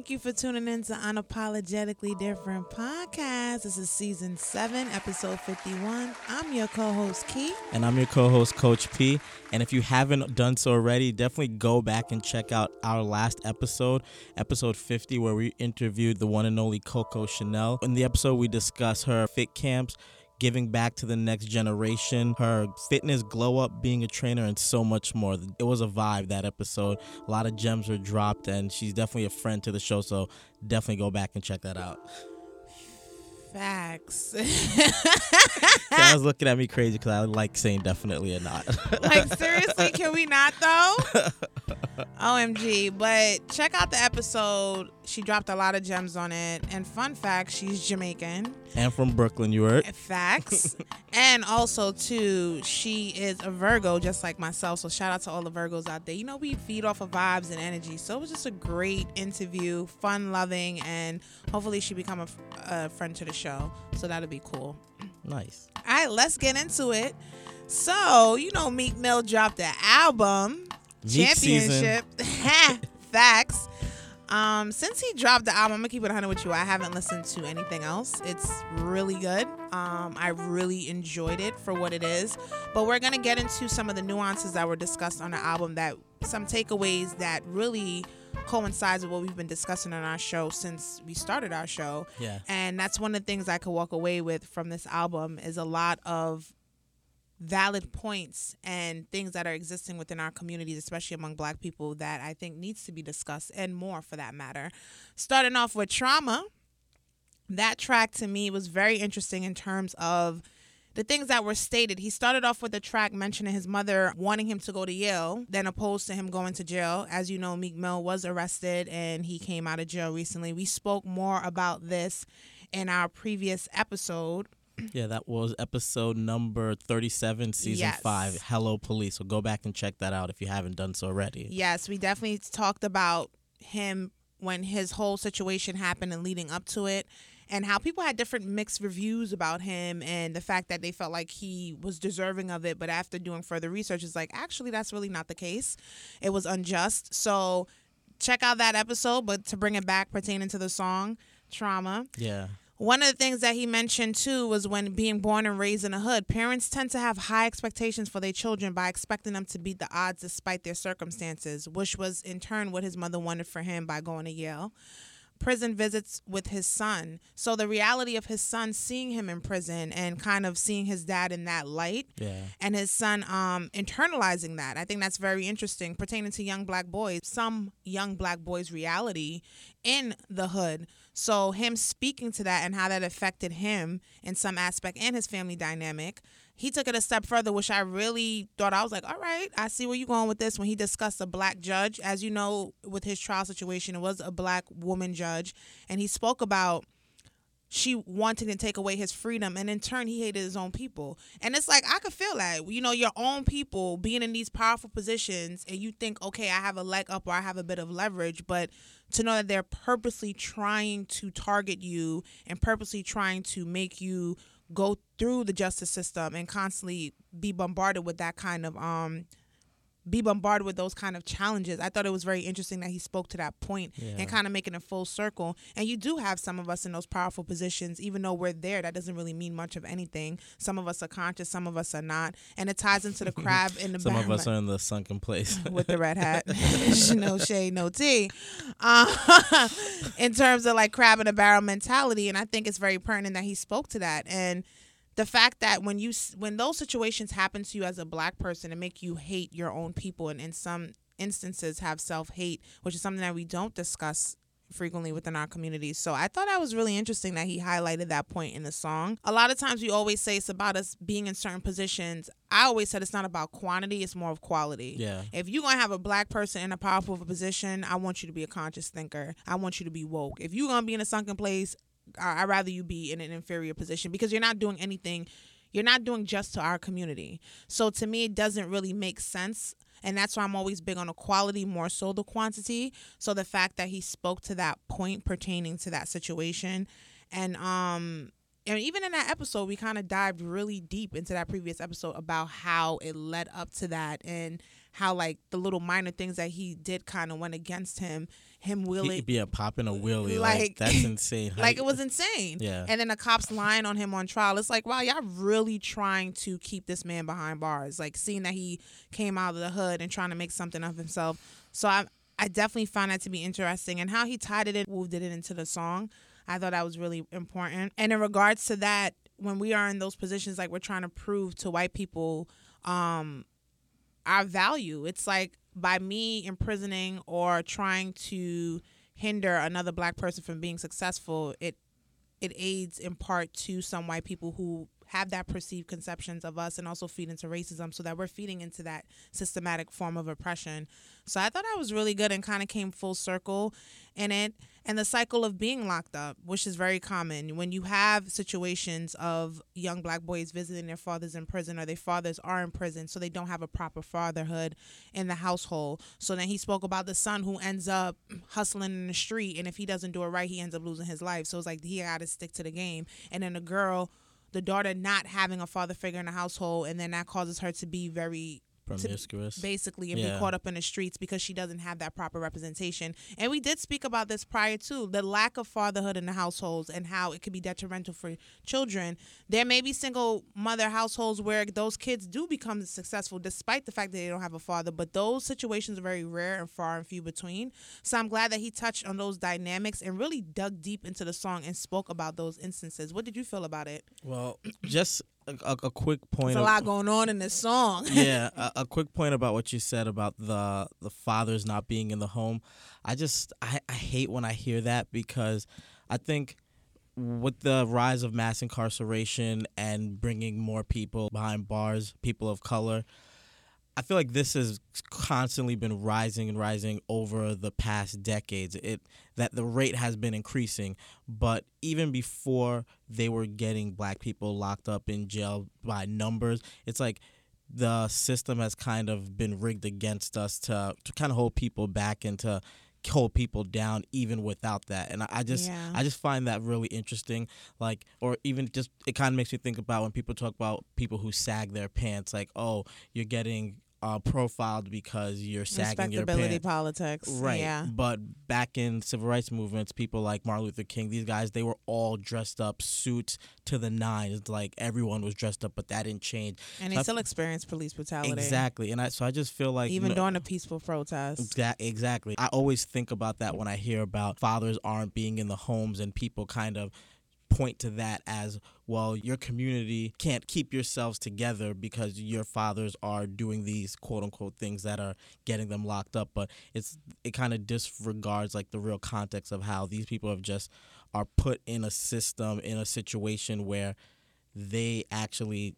Thank you for tuning in to Unapologetically Different Podcast. This is season seven, episode 51. I'm your co host, Key. And I'm your co host, Coach P. And if you haven't done so already, definitely go back and check out our last episode, episode 50, where we interviewed the one and only Coco Chanel. In the episode, we discuss her fit camps giving back to the next generation, her fitness glow up, being a trainer, and so much more. It was a vibe that episode. A lot of gems were dropped, and she's definitely a friend to the show. So definitely go back and check that out. Facts. I was looking at me crazy because I like saying definitely or not. like seriously, can we not though? OMG. But check out the episode. She dropped a lot of gems on it. And fun fact, she's Jamaican. And from Brooklyn, you heard. Facts. and also too, she is a Virgo just like myself. So shout out to all the Virgos out there. You know, we feed off of vibes and energy. So it was just a great interview, fun loving, and hopefully she become a, a friend to the show. So that'll be cool. Nice. All right, let's get into it. So, you know, Meek Mill dropped the album Championship. Facts. Um, since he dropped the album, I'm gonna keep it 100 with you. I haven't listened to anything else. It's really good. Um, I really enjoyed it for what it is. But we're gonna get into some of the nuances that were discussed on the album. That some takeaways that really coincides with what we've been discussing on our show since we started our show. Yeah. And that's one of the things I could walk away with from this album is a lot of valid points and things that are existing within our communities, especially among black people, that I think needs to be discussed and more for that matter. Starting off with trauma, that track to me was very interesting in terms of the things that were stated. He started off with a track mentioning his mother wanting him to go to Yale, then opposed to him going to jail. As you know, Meek Mill was arrested and he came out of jail recently. We spoke more about this in our previous episode yeah, that was episode number 37, season Yes. 5, Hello Police. So go back and check that out if you haven't done so already. Yes, we definitely talked about him when his whole situation happened and leading up to it, and how people had different mixed reviews about him, and the fact that they felt like he was deserving of it. But after doing further research, it's like actually that's really not the case. It was unjust. So check out that episode. But to bring it back pertaining to the song Trauma, Yeah. One of the things that he mentioned too was when being born and raised in a hood, parents tend to have high expectations for their children by expecting them to beat the odds despite their circumstances, which was in turn what his mother wanted for him by going to Yale. Prison visits with his son. So the reality of his son seeing him in prison and kind of seeing his dad in that light Yeah. and his son um, internalizing that. I think that's very interesting pertaining to young black boys, some young black boys' reality in the hood. So him speaking to that and how that affected him in some aspect and his family dynamic. He took it a step further, which I really thought I was like, all right, I see where you're going with this. When he discussed a black judge, as you know, with his trial situation, it was a black woman judge, and he spoke about she wanted to take away his freedom and in turn he hated his own people. And it's like i could feel that you know your own people being in these powerful positions and you think okay i have a leg up or i have a bit of leverage but to know that they're purposely trying to target you and purposely trying to make you go through the justice system and constantly be bombarded with that kind of um be bombarded with those kind of challenges. I thought it was very interesting that he spoke to that point Yeah. and kind of making a full circle. And you do have some of us in those powerful positions, even though we're there. That doesn't really mean much of anything. Some of us are conscious, some of us are not, and it ties into the crab in the Some of us are in the sunken place. with the red hat. no shade, no tea. Uh, in terms of like crab in a barrel mentality, and I think it's very pertinent that he spoke to that and the fact that when you when those situations happen to you as a black person and make you hate your own people and in some instances have self-hate which is something that we don't discuss frequently within our communities. So I thought that was really interesting that he highlighted that point in the song. A lot of times we always say it's about us being in certain positions. I always said it's not about quantity, it's more of quality. Yeah. If you're gonna have a black person in a powerful position, I want you to be a conscious thinker. I want you to be woke. If you're gonna be in a sunken place, I- I'd rather you be in an inferior position because you're not doing anything. You're not doing just to our community. So to me, it doesn't really make sense. And that's why I'm always big on the quality more so the quantity. So the fact that he spoke to that point pertaining to that situation and um and even in that episode, we kind of dived really deep into that previous episode about how it led up to that and how like the little minor things that he did kind of went against him. Him He wheeling, could be a popping a wheelie. Like, Like- that's insane. How like you- it was insane. Yeah. And then the cops lying on him on trial. It's like, wow, y'all really trying to keep this man behind bars. Like seeing that he came out of the hood and trying to make something of himself. So I I definitely found that to be interesting and how he tied it in, moved it into the song. I thought that was really important. And in regards to that, when we are in those positions, like we're trying to prove to white people um, our value. It's like by me imprisoning or trying to hinder another black person from being successful, it it aids in part to some white people who have that perceived conceptions of us and also feed into racism so that we're feeding into that systematic form of oppression. So I thought that was really good and kind of came full circle in it. And the cycle of being locked up, which is very common when you have situations of young black boys visiting their fathers in prison or their fathers are in prison, so they don't have a proper fatherhood in the household. So then he spoke about the son who ends up hustling in the street, and if he doesn't do it right, he ends up losing his life. So it's like he got to stick to the game. And then the girl, the daughter, not having a father figure in the household, and then that causes her to be very promiscuous. basically and Yeah. be caught up in the streets because she doesn't have that proper representation. And we did speak about this prior to the lack of fatherhood in the households and how it could be detrimental for children. There may be single mother households where those kids do become successful despite the fact that they don't have a father, but those situations are very rare and far and few between. So I'm glad that he touched on those dynamics and really dug deep into the song and spoke about those instances. What did you feel about it? well, just a, a, quick point. There's a of- lot going on in this song. yeah, a, a quick point about what you said about the the fathers not being in the home. I just I, I hate when I hear that because I think with the rise of mass incarceration and bringing more people behind bars, people of color, I feel like this has constantly been rising and rising over the past decades. It that the rate has been increasing, but even before they were getting black people locked up in jail by numbers, it's like the system has kind of been rigged against us to to kind of hold people back and to hold people down even without that and I, I just Yeah. i just find that really interesting like or even just it kind of makes me think about when people talk about people who sag their pants like oh you're getting uh, profiled because you're sagging your pants politics. Right. Yeah. But back in civil rights movements, people like Martin Luther King, these guys, they were all dressed up, suits to the nines. Like everyone was dressed up, but that didn't change. And So they I- still experience police brutality. Exactly. And I so I just feel like Even no- during the peaceful protests. Exa- exactly. I always think about that when I hear about fathers aren't being in the homes and people kind of point to that as well your community can't keep yourselves together because your fathers are doing these quote unquote things that are getting them locked up but it's it kind of disregards like the real context of how these people have just are put in a system in a situation where they actually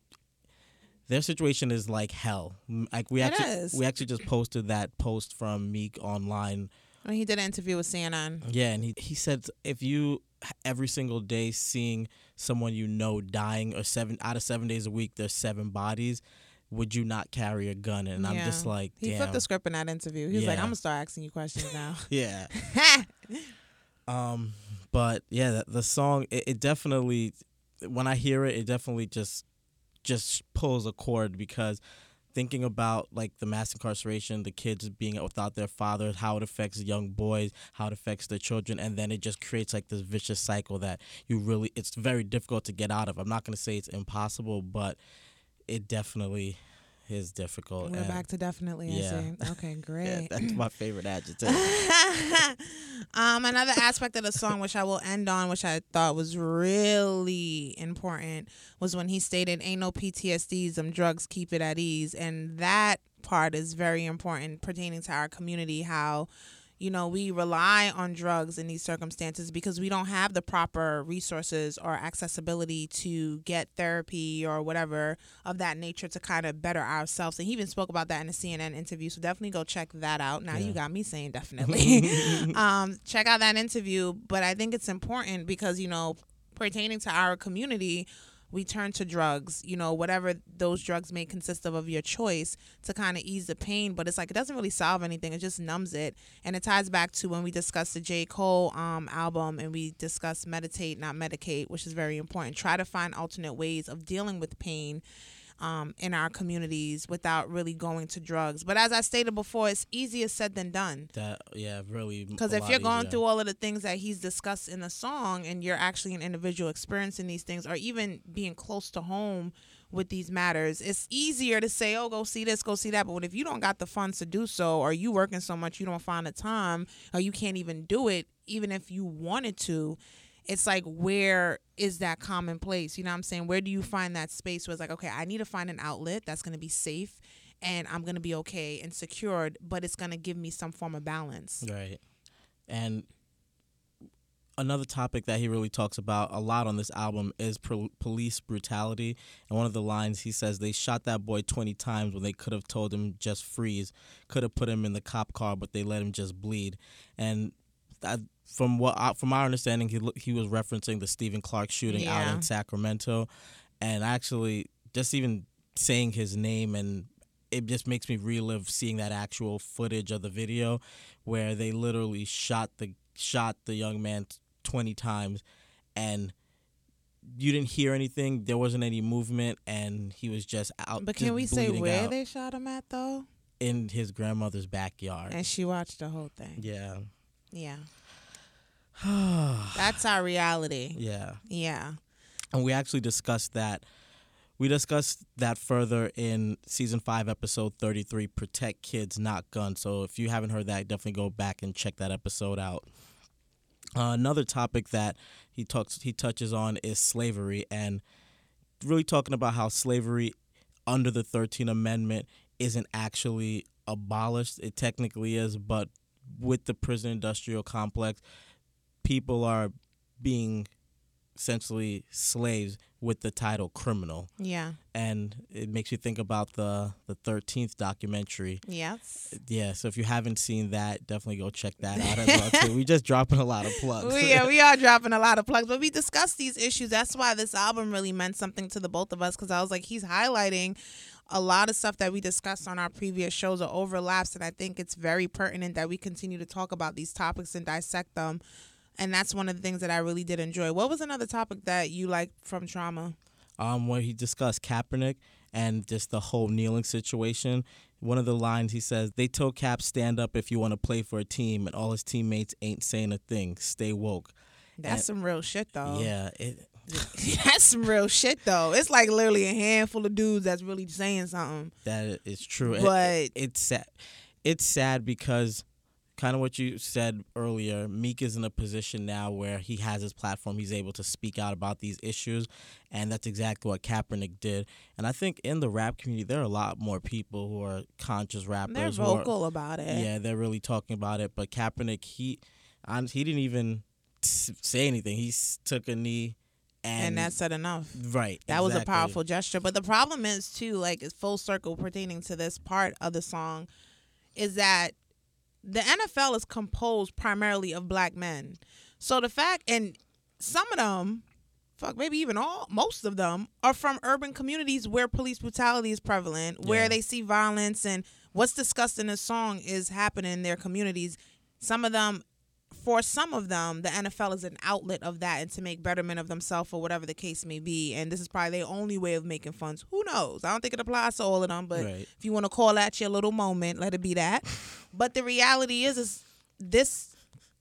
their situation is like hell. Like we It actually is. we actually just posted that post from Meek online. When he did an interview with CNN. Yeah, and he he said if you every single day seeing someone you know dying or seven out of 7 days a week there's seven bodies, would you not carry a gun? And I'm just like, He flipped the script in that interview. He was like, I'm gonna start asking you questions now. yeah. Um, but yeah, the, the song it, it definitely when I hear it, it definitely just just pulls a chord because thinking about like the mass incarceration, the kids being without their fathers, how it affects young boys, how it affects their children, and then it just creates like this vicious cycle that you really it's very difficult to get out of. I'm not gonna say it's impossible, but it definitely is difficult. We're and- back to definitely. Yeah. Okay, yeah, great. that's my favorite adjective. um, another aspect of the song, which I will end on, which I thought was really important, was when he stated, "Ain't no PTSDs, them drugs keep it at ease," and that part is very important pertaining to our community. How you know we rely on drugs in these circumstances because we don't have the proper resources or accessibility to get therapy or whatever of that nature to kind of better ourselves. And he even spoke about that in a cnn interview so definitely go check that out. Now you got me saying definitely. Um, check out that interview but i think it's important because you know pertaining to our community we turn to drugs, you know, whatever those drugs may consist of of your choice to kind of ease the pain. But it's like it doesn't really solve anything; it just numbs it. And it ties back to when we discussed the J Cole um, album and we discussed meditate, not medicate, which is very important. Try to find alternate ways of dealing with pain um, in our communities without really going to drugs. But as I stated before, it's easier said than done. That yeah, really. Because if you're going through all of the things that he's discussed in the song, and you're actually an individual experiencing these things, or even being close to home with these matters, it's easier to say, "Oh, go see this, go see that." But if you don't got the funds to do so, or you working so much you don't find the time, or you can't even do it, even if you wanted to, it's like where is that commonplace you know what i'm saying? Where do you find that space where it's like okay i need to find an outlet that's going to be safe and i'm going to be okay and secured but it's going to give me some form of balance. Right. And another topic that he really talks about a lot on this album is pro- police brutality. And one of the lines he says they shot that boy 20 times when they could have told him just freeze could have put him in the cop car but they let him just bleed. And that from what I, from our understanding, he he was referencing the Stephon Clark shooting yeah. out in Sacramento, and actually just even saying his name and it just makes me relive seeing that actual footage of the video where they literally shot the shot the young man 20 times. And you didn't hear anything. There wasn't any movement. And he was just out but can we say where out. they shot him at though? in his grandmother's backyard. And she watched the whole thing. Yeah. Yeah That's our reality. Yeah. Yeah. And we actually discussed that. We discussed that further in season five, episode 33 Protect Kids, Not Guns. So if you haven't heard that, definitely go back and check that episode out. Uh, another topic that he talks he touches on is slavery and really talking about how slavery under the 13th amendment isn't actually abolished it technically is but with the prison industrial complex people are being essentially slaves with the title criminal. Yeah. And it makes you think about the the 13th documentary. Yes. Yeah, so if you haven't seen that, definitely go check that out as well too. We just dropping a lot of plugs. we, yeah, we are dropping a lot of plugs, but we discussed these issues. That's why this album really meant something to the both of us cuz I was like he's highlighting a lot of stuff that we discussed on our previous shows are overlaps and I think it's very pertinent that we continue to talk about these topics and dissect them and that's one of the things that I really did enjoy. What was another topic that you liked from Trauma? Um, where he discussed Kaepernick and just the whole kneeling situation. One of the lines he says, "They told Cap stand up if you want to play for a team, and all his teammates ain't saying a thing. Stay woke." That's and, some real shit, though. Yeah, it, that's some real shit, though. It's like literally a handful of dudes that's really saying something. That is true, but it, it's sad. It's sad because kind of what you said earlier, Meek is in a position now where he has his platform. He's able to speak out about these issues, and that's exactly what Kaepernick did. And I think in the rap community, there are a lot more people who are conscious rappers. They're vocal are, about it. Yeah, they're really talking about it. But Kaepernick, he, he didn't even say anything. He took a knee. And, and that said enough. Right. That exactly. was a powerful gesture. But the problem is too, like it's full circle pertaining to this part of the song, is that the NFL is composed primarily of black men. So the fact, and some of them, fuck, maybe even all, most of them are from urban communities where police brutality is prevalent, yeah. where they see violence and what's discussed in the song is happening in their communities. Some of them for some of them, the NFL is an outlet of that and to make betterment of themselves or whatever the case may be. And this is probably their only way of making funds. Who knows? I don't think it applies to all of them, but right. if you want to call that your little moment, let it be that. but the reality is, is this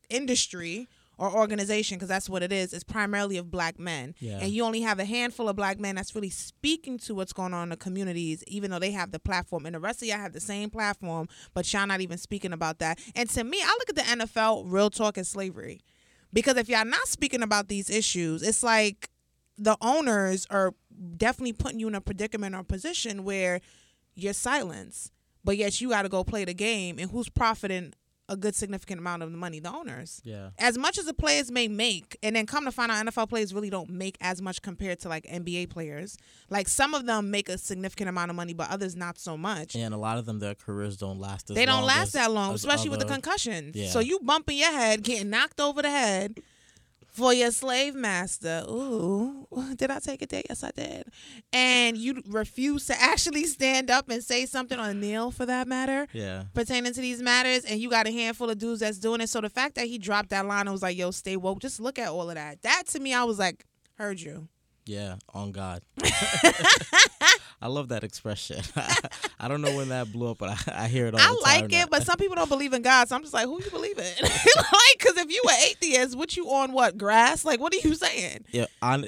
industry or organization, because that's what it is, is primarily of black men. Yeah. And you only have a handful of black men that's really speaking to what's going on in the communities, even though they have the platform. And the rest of y'all have the same platform, but y'all not even speaking about that. And to me, I look at the NFL real talk as slavery. Because if y'all not speaking about these issues, it's like the owners are definitely putting you in a predicament or position where you're silenced. But yet you got to go play the game, and who's profiting a good significant amount of the money, the owners. Yeah. As much as the players may make, and then come to find out NFL players really don't make as much compared to like NBA players. Like some of them make a significant amount of money, but others not so much. And a lot of them their careers don't last They don't last as, that long, especially other, with the concussions. Yeah. So you bumping your head, getting knocked over the head for your slave master. Ooh, did I take it there? Yes, I did. And you refuse to actually stand up and say something or kneel for that matter Yeah. pertaining to these matters, and you got a handful of dudes that's doing it. So the fact that he dropped that line and was like, "Yo, stay woke," just look at all of that. That to me, I was like, heard you. Yeah, on God. I love that expression. I don't know when that blew up, but I, I hear it all I the time. I like it, but some people don't believe in God, so I'm just like, who you believe in? like, because if you were atheist, what you on what grass? Like, what are you saying? yeah, on,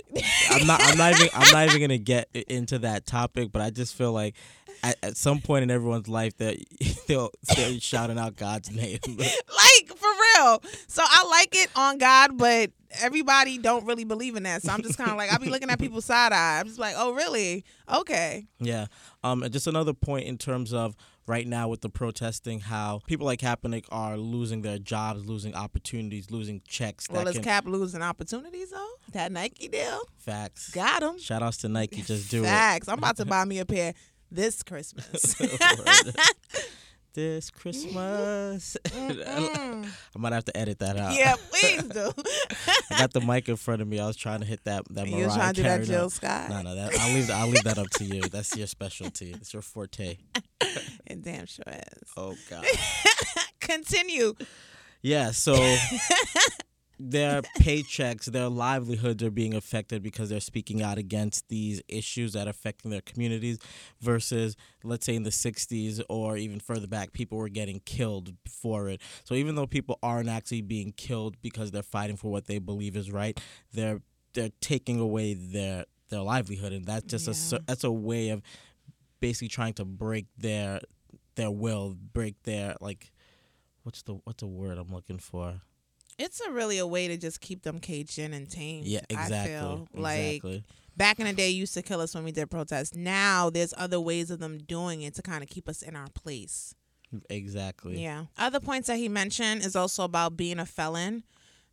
I'm not. I'm not even. I'm not even gonna get into that topic. But I just feel like at, at some point in everyone's life that they'll they're shouting out God's name. like for real. So I like it on God, but everybody don't really believe in that. So I'm just kind of like, I'll be looking at people side eye. I'm just like, oh really? Okay. Yeah. Um. and Just another point in terms of right now with the protesting, how people like Kaepernick are losing their jobs, losing opportunities, losing checks. Well, is can, Cap losing opportunities though? That Nike deal facts. got him. Shout outs to Nike. Just do it. Facts. I'm about to buy me a pair this Christmas. this Christmas. I might have to edit that out. yeah, please do. I got the mic in front of me. I was trying to hit that that you Mariah was trying to do that Jill note. Scott? No, no, that, I'll leave. I'll leave that up to you. That's your specialty. It's your forte. It damn sure is. Oh God. Continue. Yeah. So their paychecks, their livelihoods are being affected because they're speaking out against these issues that are affecting their communities. Versus, let's say in the '60s or even further back, people were getting killed for it. So even though people aren't actually being killed because they're fighting for what they believe is right, they're they're taking away their their livelihood, and that's just a Yeah. cer- that's a way of basically trying to break their their will, break their like what's the what's the word I'm looking for? It's a really a way to just keep them caged in and tamed. Yeah, I exactly. feel like exactly. back in the day, used to kill us when we did protests. Now there's other ways of them doing it to kind of keep us in our place. Exactly. Yeah. Other points that he mentioned is also about being a felon.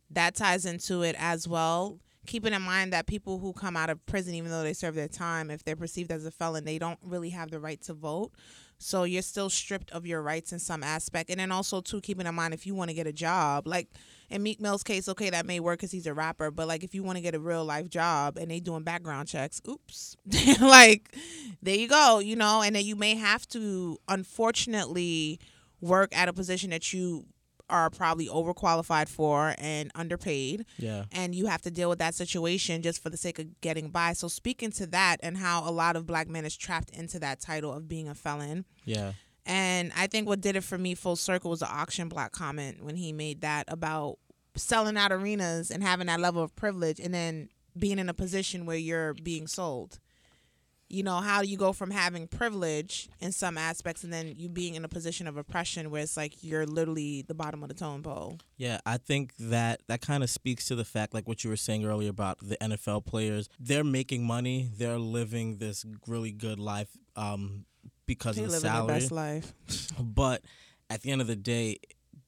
That ties into it as well. Keeping in mind that people who come out of prison, even though they serve their time, if they're perceived as a felon, they don't really have the right to vote. So you're still stripped of your rights in some aspect. And then also, too, keeping in mind if you want to get a job, like in Meek Mill's case, okay, that may work because he's a rapper, but like if you want to get a real life job and they doing background checks, oops, like there you go, you know, and then you may have to, unfortunately, work at a position that you are probably overqualified for and underpaid Yeah. and you have to deal with that situation just for the sake of getting by. So speaking to that and how a lot of black men is trapped into that title of being a felon. Yeah. And I think what did it for me full circle was the auction block comment when he made that about selling out arenas and having that level of privilege and then being in a position where you're being sold. You know, how do you go from having privilege in some aspects and then you being in a position of oppression where it's like you're literally the bottom of the totem pole? Yeah, I think that that kind of speaks to the fact, like what you were saying earlier about the NFL players. They're making money. They're living this really good life um, because They of the salary. best life. But at the end of the day,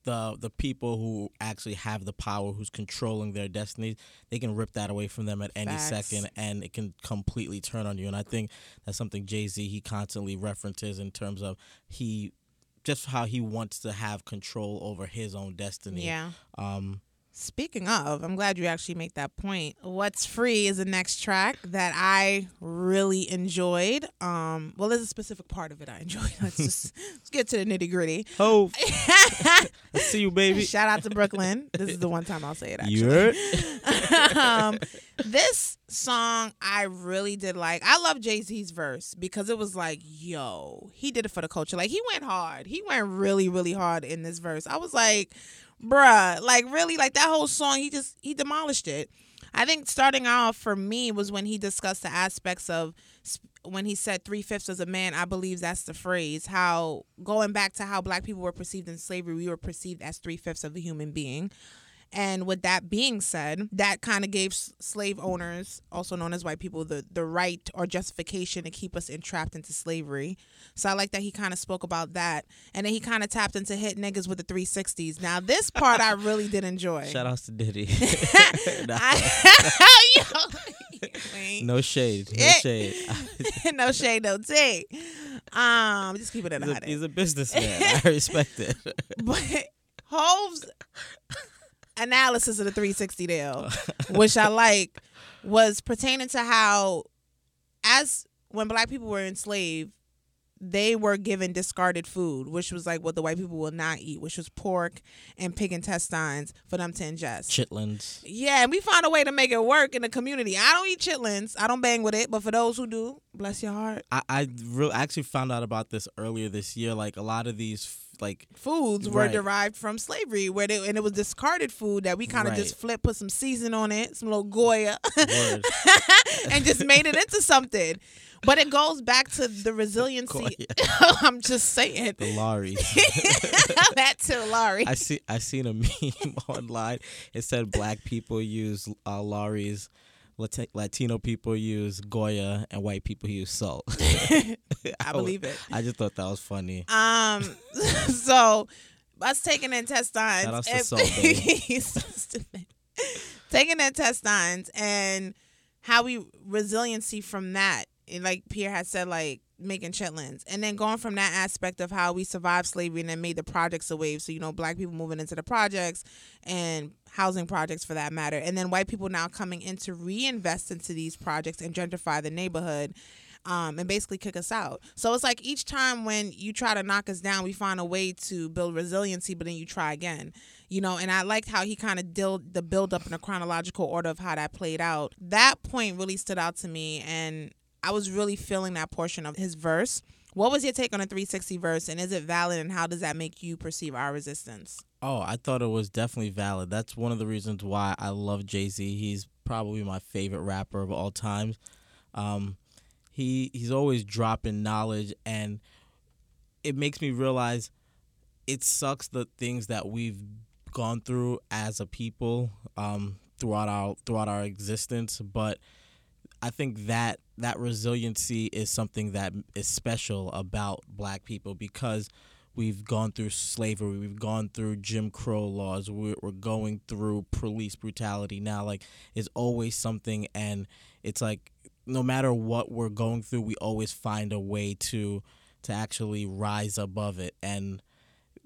the the people who actually have the power, who's controlling their destinies, they can rip that away from them at any Facts. second, and it can completely turn on you. And I think that's something Jay Z he constantly references in terms of he just how he wants to have control over his own destiny. Yeah. Um. Speaking of, I'm glad you actually make that point. What's Free is the next track that I really enjoyed. Um, well, there's a specific part of it I enjoyed. Let's just let's get to the nitty gritty. Oh, see you, baby. Shout out to Brooklyn. This is the one time I'll say it. Actually, You heard? um, this song I really did like. I love Jay Z's verse because it was like, yo, he did it for the culture. Like he went hard. He went really, really hard in this verse. I was like, bruh, like really, like that whole song. He just he demolished it. I think starting off for me was when he discussed the aspects of when he said three fifths as a man. I believe that's the phrase. How going back to how black people were perceived in slavery, we were perceived as three fifths of a human being. And with that being said, that kind of gave slave owners, also known as white people, the, the right or justification to keep us entrapped into slavery. So I like that he kind of spoke about that. And then he kind of tapped into hit niggas with the 360s. Now, this part I really did enjoy. Shout outs to Diddy. No shade. No shade. no shade, no tea. Um, just keep it in He's a, he's a businessman. I respect it. But Hove's analysis of the 360 deal, which I like, was pertaining to how, as when black people were enslaved, they were given discarded food, which was like what the white people will not eat, which was pork and pig intestines for them to ingest. Chitlins. Yeah, and we found a way to make it work in the community. I don't eat chitlins. I don't bang with it, but for those who do, bless your heart. I I re- actually found out about this earlier this year. Like a lot of these like foods were Right. derived from slavery, where they and it was discarded food that we kind of Right. just flipped, put some season on it, some little Goya, and just made it into something. But it goes back to the resiliency. I'm just saying the Lawry's. that to Lawry. I see. I seen a meme online. It said black people use uh, Lawry's, Lati- Latino people use Goya, and white people use salt. I believe it. I just thought that was funny. Um, so us taking intestines. Shout outs to Salt He's so stupid. taking intestines and how we resiliency from that. And like Pierre had said, like making chitlins, and then going from that aspect of how we survived slavery and then made the projects a wave. So you know, black people moving into the projects and housing projects for that matter, and then white people now coming in to reinvest into these projects and gentrify the neighborhood um, and basically kick us out. So it's like each time when you try to knock us down, we find a way to build resiliency, but then you try again. You know, and I liked how he kind of did the build up in a chronological order of how that played out. That point really stood out to me, and I was really feeling that portion of his verse. What was your take on the 360 verse, and is it valid, and how does that make you perceive our resistance? Oh, I thought it was definitely valid. That's one of the reasons why I love Jay Z. He's probably my favorite rapper of all times. Um, he he's always dropping knowledge, and it makes me realize it sucks the things that we've gone through as a people um, throughout our throughout our existence. But I think that that resiliency is something that is special about Black people because we've gone through slavery, we've gone through Jim Crow laws, we're, we're going through police brutality now. Like, it's always something, and it's like no matter what we're going through, we always find a way to to actually rise above it. And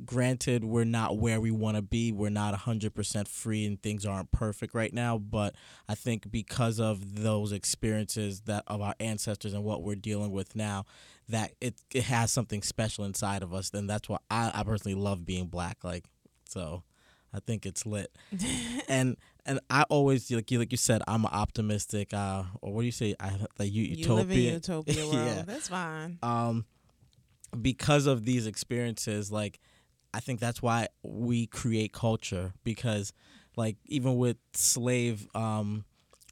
granted, we're not where we want to be. We're not 100% free and things aren't perfect right now. But I think because of those experiences that of our ancestors and what we're dealing with now, that it, it has something special inside of us. Then that's why I, I personally love being black. Like, so I think it's lit. and and I always like you like you said I'm optimistic. Uh, or what do you say? I like you You live in utopia. utopia world. Yeah. That's fine. um because of these experiences like i think that's why we create culture because like even with slave um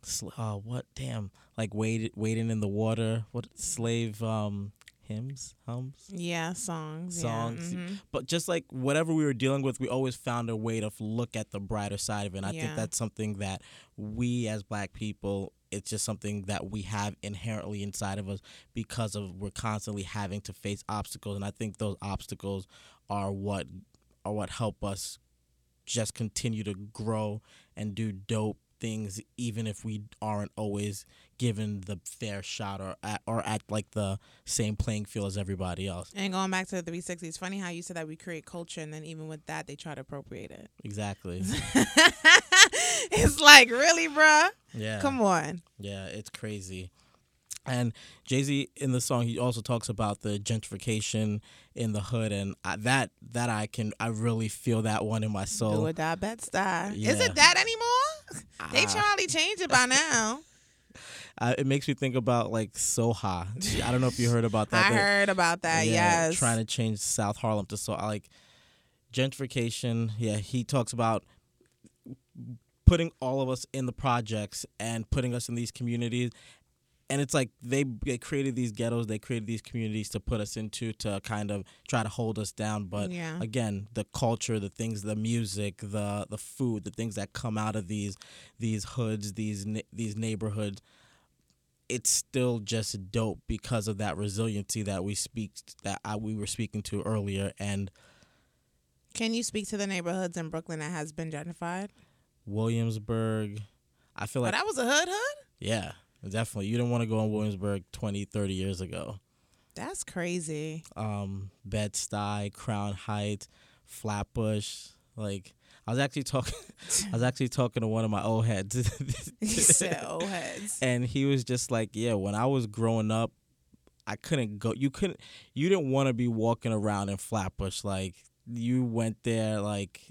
sl- uh, what damn like wade, wading in the water what slave um hymns hums Yeah, songs. Songs. Yeah. mhm. but just like whatever we were dealing with we always found a way to look at the brighter side of it and i Yeah. think that's something that we as black people it's just something that we have inherently inside of us because of we're constantly having to face obstacles and i think those obstacles are what are what help us just continue to grow and do dope things even if we aren't always given the fair shot or at, or at like the same playing field as everybody else And going back to the 360, it's funny how you said that we create culture, and then even with that, they try to appropriate it. exactly it's like, really, bruh? yeah Come on. Yeah, it's crazy. And Jay Z in the song, he also talks about the gentrification in the hood, and I, that that I can I really feel that one in my Do soul. or die, Bed-Stuy. Is it that anymore? They Ah. probably changed it by now. Uh, it makes me think about like SoHa. I don't know if you heard about that. I but- heard about that. yeah, yes. trying to change South Harlem to so like gentrification. Yeah, he talks about putting all of us in the projects and putting us in these communities. And it's like they they created these ghettos, they created these communities to put us into to kind of try to hold us down. But Yeah. again, the culture, the things, the music, the the food, the things that come out of these these hoods, these these neighborhoods, it's still just dope because of that resiliency that we speak that I, we were speaking to earlier and Can you speak to the neighborhoods in Brooklyn that has been gentrified? Williamsburg I feel But like that was a hood hood? yeah definitely you didn't want to go in Williamsburg 20 30 years ago That's crazy. um Bed-Stuy Crown Heights Flatbush like I was actually talking. I was actually talking to one of my old heads. You said old heads. and he was just like, "Yeah, when I was growing up, I couldn't go. You couldn't. You didn't want to be walking around in Flatbush. Like you went there. Like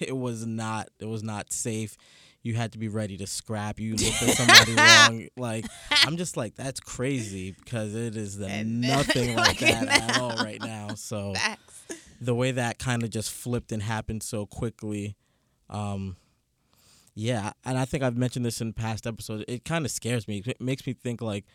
it was not. It was not safe. You had to be ready to scrap. You looked at somebody wrong. Like I'm just like that's crazy because it is the nothing like Like that at all right now. So Facts. the way that kind of just flipped and happened so quickly um yeah and i think i've mentioned this in past episodes it kind of scares me it makes me think like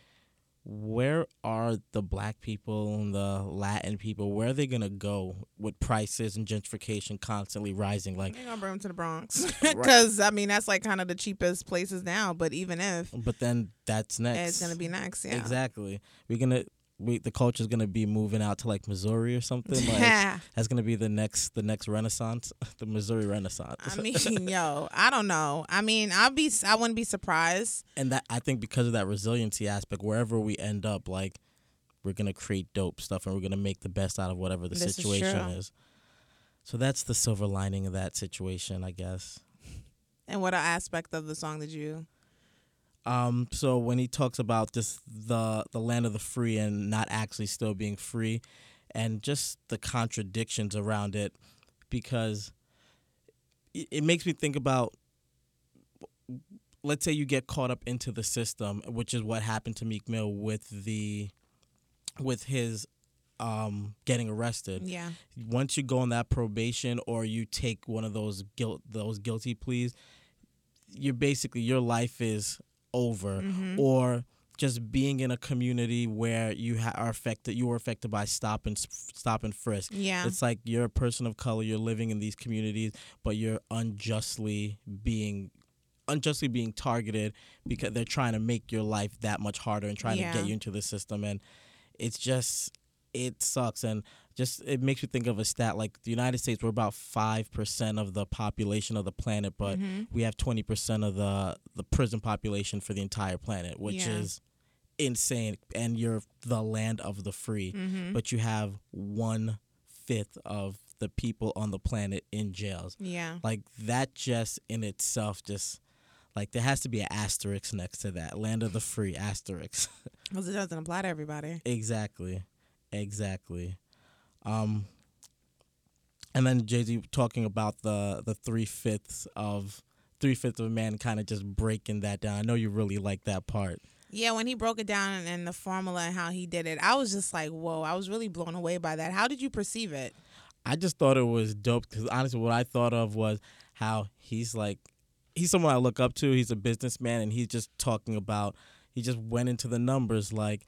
where are the black people and the latin people where are they gonna go with prices and gentrification constantly rising like They're gonna bring them to the Bronx because I mean that's like kind of the cheapest places now. But even if but then that's next it's gonna be next, yeah. exactly we're gonna we the culture is gonna be moving out to like missouri or something like Yeah. that's gonna be the next the next renaissance the missouri renaissance I mean, yo, I don't know. I mean, I'll be, I wouldn't be surprised. and that I think because of that resiliency aspect, wherever we end up, like we're gonna create dope stuff and we're gonna make the best out of whatever the This situation true. is. So that's the silver lining of that situation, I guess. And what aspect of the song did you? Um, so when he talks about just the the land of the free and not actually still being free, and just the contradictions around it, because it, it makes me think about. Let's say you get caught up into the system, which is what happened to Meek Mill with the, with his, um, getting arrested Yeah. once you go on that probation or you take one of those guilt those guilty pleas you're basically your life is over Mm-hmm. or just being in a community where you ha- are affected you were affected by stop and stop and frisk Yeah. it's like you're a person of color you're living in these communities but you're unjustly being unjustly being targeted because they're trying to make your life that much harder and trying Yeah. to get you into the system and it's just it sucks and just it makes you think of a stat like the United States we're about 5% of the population of the planet but Mhm. we have 20% of the the prison population for the entire planet which Yeah. is insane and you're the land of the free Mhm. but you have one fifth of the people on the planet in jails Yeah. like that just in itself just like there has to be an asterisk next to that land of the free asterisk Because it doesn't apply to everybody. Exactly. Exactly. Um and then Jay Z talking about the the three fifths of three fifths of a man kind of just breaking that down. I know you really like that part. Yeah, when he broke it down and, and the formula and how he did it, I was just like, whoa, I was really blown away by that. How did you perceive it? I just thought it was dope because honestly, what I thought of was how he's like, he's someone I look up to. He's a businessman, and he's just talking about. He just went into the numbers like,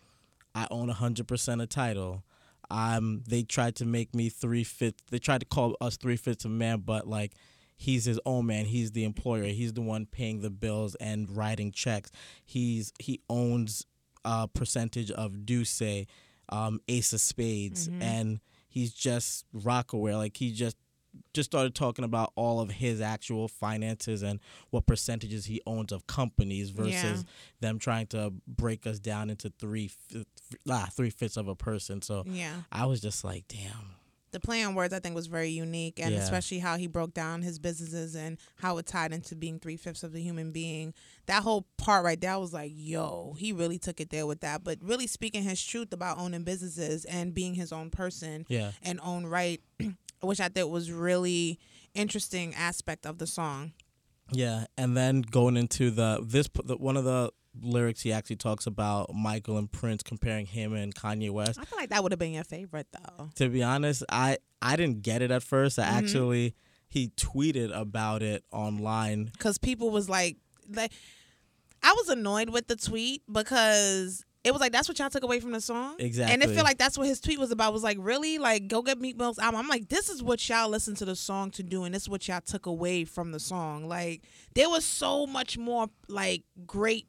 I own hundred percent of Tidal. Um, they tried to make me three fifths. They tried to call us three fifths of man, but like. He's his own man. He's the employer. He's the one paying the bills and writing checks. He's he owns a percentage of D'Ussé, um, Ace of Spades, Mhm. and he's just Rocawear. Like he just just started talking about all of his actual finances and what percentages he owns of companies versus Yeah. them trying to break us down into three ah, three fifths of a person. So Yeah. I was just like, damn. The play on words I think was very unique and Yeah. especially how he broke down his businesses and how it tied into being three fifths of the human being. That whole part right there I was like, yo, he really took it there with that. But really speaking his truth about owning businesses and being his own person Yeah. and own right, which I thought was really interesting aspect of the song. Yeah, and then going into the this the, one of the lyrics he actually talks about Michael and Prince comparing him and Kanye West. I feel like that would have been your favorite though. To be honest, I I didn't get it at first. I Mhm. actually he tweeted about it online. because people was like, like, I was annoyed with the tweet because it was like that's what y'all took away from the song. Exactly. And it feel like that's what his tweet was about. Was like, really, like, go get Meek Mill's album. I'm like, this is what y'all listened to the song to do, and this is what y'all took away from the song. Like, there was so much more like great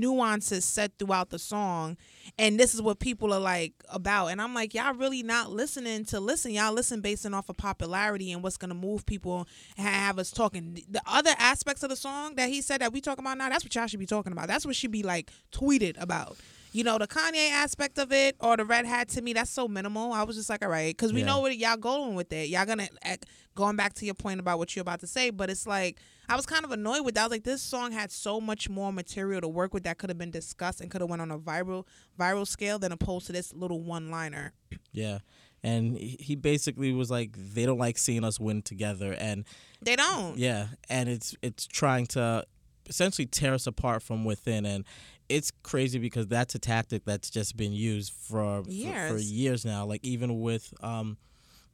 nuances set throughout the song and this is what people are like about. And i'm like y'all really not listening to listen. Y'all listen based off of popularity and what's gonna move people and have us talking. The other aspects of the song that he said that we talking about now that's what y'all should be talking about. That's what should be like tweeted about you know, the Kanye aspect of it or the Red Hat to me, that's so minimal. I was just like, all right, because we Yeah. know where y'all going with it. Y'all gonna eh, going back to your point about what you're about to say, but it's like I was kind of annoyed with that. I was like, this song had so much more material to work with that could have been discussed and could have went on a viral viral scale than opposed to this little one liner. Yeah. And he he basically was like, they don't like seeing us win together, and They don't. Yeah, and it's it's trying to essentially tear us apart from within, and it's crazy because that's a tactic that's just been used for for, for Years. years now. Like even with um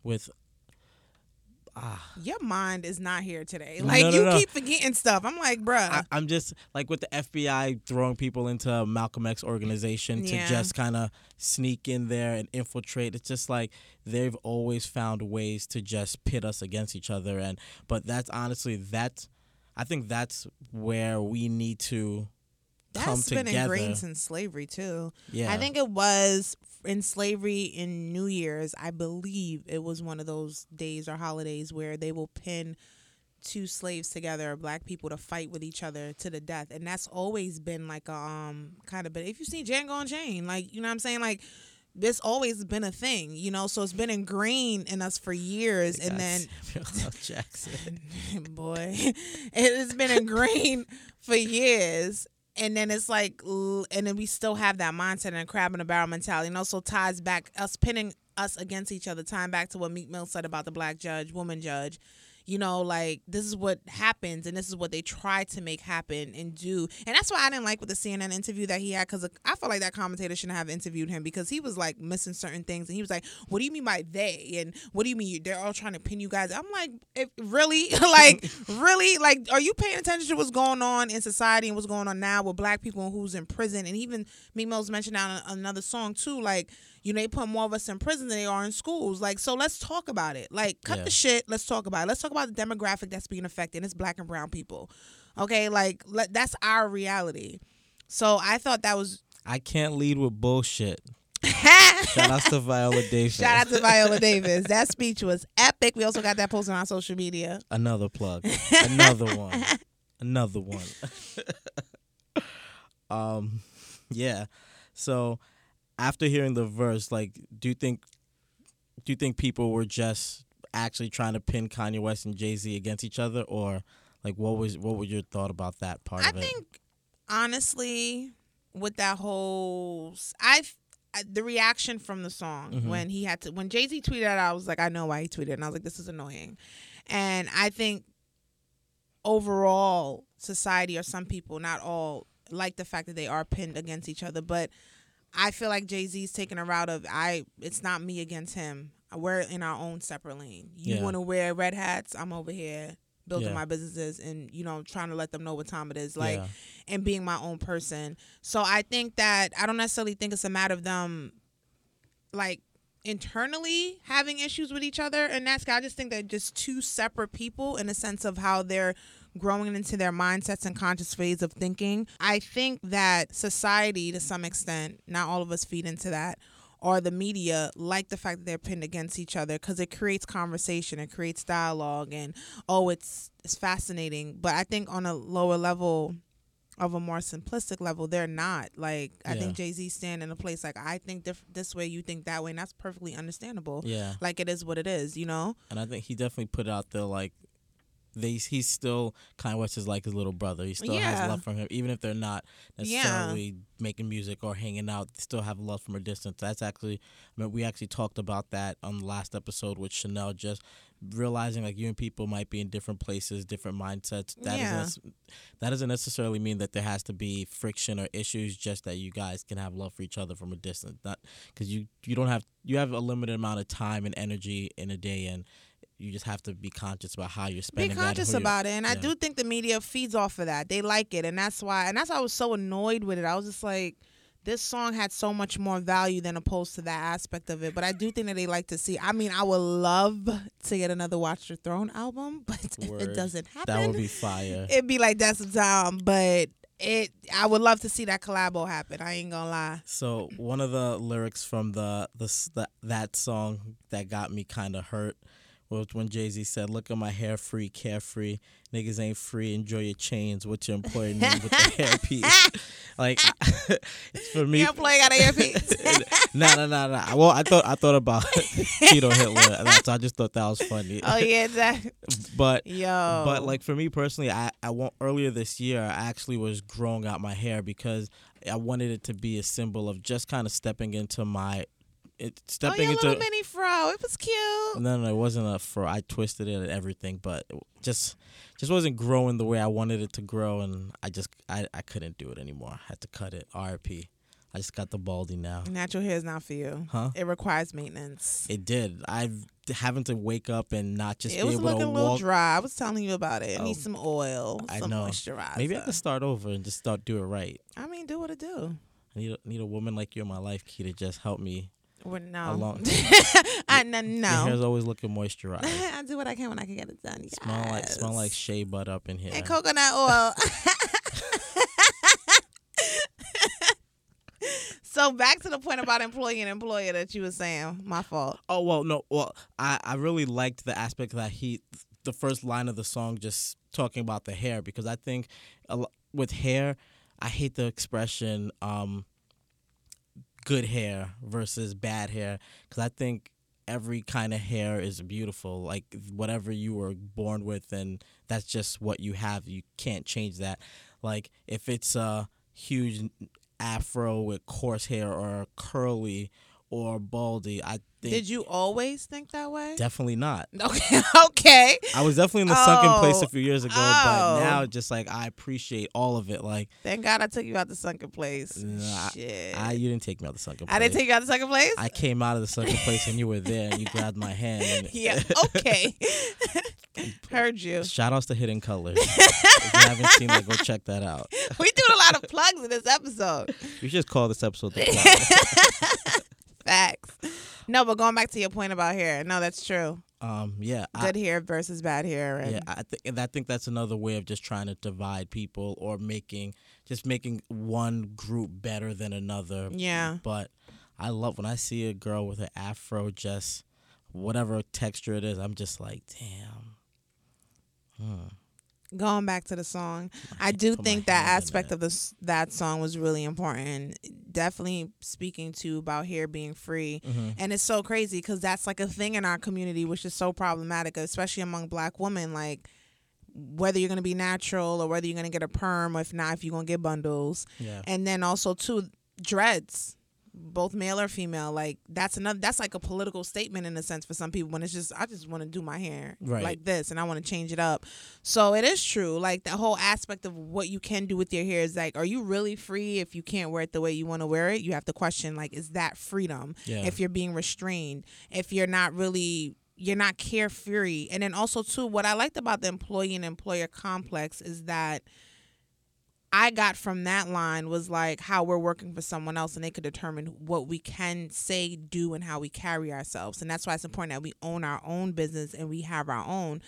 with Your mind is not here today. Like no, you no. keep forgetting stuff. I'm like, bruh. I, I'm just like with the FBI throwing people into Malcolm X organization Yeah. to just kind of sneak in there and infiltrate. It's just like they've always found ways to just pit us against each other, and but that's honestly that's I think that's where we need to That's been together. ingrained since slavery too. yeah, I think it was in slavery in New Year's. I believe it was one of those days or holidays where they will pin two slaves together, black people, to fight with each other to the death, and that's always been like a um kind of. But if you see Django Unchained, like you know what I'm saying, like. This always been a thing, you know, so it's been ingrained in us for years, and then Jackson. boy it has been ingrained for years and then it's like and then we still have that mindset and crab in the barrel mentality. And also ties back us pinning us against each other tying back to what meek mill said about the black judge woman judge you know like this is what happens and this is what they try to make happen and do. And that's why i didn't like with the cnn interview that he had because i feel like that commentator shouldn't have interviewed him because he was like missing certain things and he was like what do you mean by they? and what do you mean they're all trying to pin you guys? I'm like if, really? Like really? Like are you paying attention to what's going on in society and what's going on now with black people and who's in prison? And even Meek Mill's mentioned on another song too like you know they put more of us in prison than they are in schools like so let's talk about it like cut Yeah. the shit let's talk about it let's talk about the demographic that's being affected it's black and brown people okay like let, that's our reality so i thought that was I can't lead with bullshit. Shout out to Viola Davis. shout out to viola davis that speech was epic we also got that posted on our social media Another plug. Another one. Another one. um, yeah. So after hearing the verse, like, do you think do you think people were just actually trying to pin Kanye West and Jay Z against each other, or like what was what was your thought about that part I of it? think honestly, with that whole, I the reaction from the song Mhm. when he had to when Jay Z tweeted it, I was like, I know why he tweeted, and I was like, this is annoying, and I think overall society or some people, not all, like the fact that they are pinned against each other, but I feel like Jay Z's taking a route of I. It's not me against him. We're in our own separate lane. You Yeah. want to wear red hats? I'm over here building Yeah. my businesses and you know trying to let them know what time it is. Like yeah. and being my own person. So I think that I don't necessarily think it's a matter of them like internally having issues with each other and that's I just think they're just two separate people in a sense of how they're growing into their mindsets and conscious ways of thinking. I think that society to some extent, not all of us feed into that, or the media like the fact that they're pinned against each other because it creates conversation, it creates dialogue, and oh, it's it's fascinating. But I think on a lower level, of a more simplistic level, they're not. Like I Yeah. think Jay Z stand in a place like I think diff- this way, you think that way, and that's perfectly understandable. Yeah. Like it is what it is, you know. And I think he definitely put out there like they he's still Kanye West is like his little brother. He still Yeah. has love from him, even if they're not necessarily making music or hanging out. They still have love from a distance. That's actually, I mean, we actually talked about that on the last episode with Chanel. Just realizing like you and people might be in different places, different mindsets. That Yeah. doesn't that doesn't necessarily mean that there has to be friction or issues. Just that you guys can have love for each other from a distance. Not because you you don't have you have a limited amount of time and energy in a day and you just have to be conscious about how you're spending and conscious about it, and I do think the media feeds off of that. They like it, and that's why. And that's why I was so annoyed with it. I was just like, this song had so much more value than opposed to that aspect of it. But I do think that they like to see. I mean, I would love to get another Watch the Throne album, but if it doesn't happen, That would be fire. it'd be like that's the time. But it, I would love to see that collabo happen. I ain't gonna lie. So one of the lyrics from the the, the that song that got me kind of hurt was when Jay Z said, "Look at my hair free, carefree. Niggas ain't free. Enjoy your chains. What's your employer name with the hairpiece?" like for me, Your employee got a earpiece. no, no, no, no. Well, I thought I thought about Tito Hitler, and so I just thought that was funny. oh yeah, exactly. but Yo. but like for me personally, I I want earlier this year I actually was growing out my hair because I wanted it to be a symbol of just kind of stepping into my it oh, stepping your into little mini fro. It was cute. no, no, it wasn't a fro. I twisted it and everything, but it just just wasn't growing the way I wanted it to grow, and I just I, I couldn't do it anymore. I had to cut it. RP. I just got the baldy now. Natural hair is not for you. Huh? It requires maintenance. It did. I've having to wake up and not just it be was able looking to a little walk. dry. I was telling you about it. It Oh, needs some oil, I some know. moisturizer. Maybe I could start over and just start do it right. I mean, do what it do. I need a, need a woman like you in my life, Key, to just help me Well, no. along. I no. Your no. hair's always looking moisturized. I do what I can when I can get it done. smell like smell like shea butter up in here. and coconut oil. so back to the point about employee and employer that you were saying. My fault. Oh well, no. Well, I I really liked the aspect that he, the first line of the song, just talking about the hair because I think a with hair, I hate the expression um, good hair versus bad hair because I think every kind of hair is beautiful. Like whatever you were born with, and that's just what you have. You can't change that. Like if it's a huge afro with coarse hair or curly or baldy, I think Did you always think that way? definitely not. Okay. okay. I was definitely in the sunken place Oh. a few years ago, Oh. but now just like I appreciate all of it. Like Thank God I took you out the sunken place. Nah, Shit. I, you didn't take me out the sunken place. I didn't take you out the sunken place. I came out of the sunken place and you were there and you grabbed my hand. And yeah. Okay. Heard you. Shout outs to Hidden Colors. if you haven't seen that, go check that out. We do a lot of plugs in this episode. Should just call this episode the plug. Facts. No, but going back to your point about hair, no, that's true. um, yeah, I, Good hair versus bad hair, and yeah. I think I think that's another way of just trying to divide people or making just making one group better than another. Yeah. But I love when I see a girl with an afro, just whatever texture it is. I'm just like, damn. Hmm. Going back to the song, I do put think that aspect of this that song was really important. Definitely speaking to about hair being free, Mhm. and it's so crazy because that's like a thing in our community, which is so problematic, especially among Black women. Like whether you're gonna be natural or whether you're gonna get a perm, or if not, if you're gonna get bundles, Yeah. and then also too dreads both male or female like that's another that's like a political statement in a sense for some people when it's just i just want to do my hair Right. like this and i want to change it up so it is true like the whole aspect of what you can do with your hair is like are you really free if you can't wear it the way you want to wear it you have to question like is that freedom Yeah. if you're being restrained if you're not really you're not carefree and then also too what i liked about the employee and employer complex is that I got from that line was like how we're working for someone else and they could determine what we can say, do, and how we carry ourselves. And that's why it's important that we own our own business and we have our own.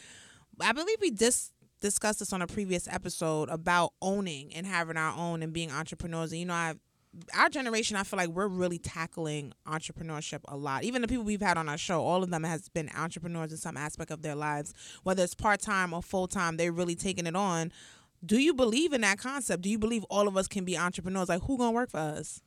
I believe we just discussed this on a previous episode about owning and having our own and being entrepreneurs. And you know, I our generation, I feel like we're really tackling entrepreneurship a lot. Even the people we've had on our show, all of them has been entrepreneurs in some aspect of their lives, whether it's part time or full time. They're really taking it on. Do you believe in that concept? Do you believe all of us can be entrepreneurs? Like, who gonna work for us?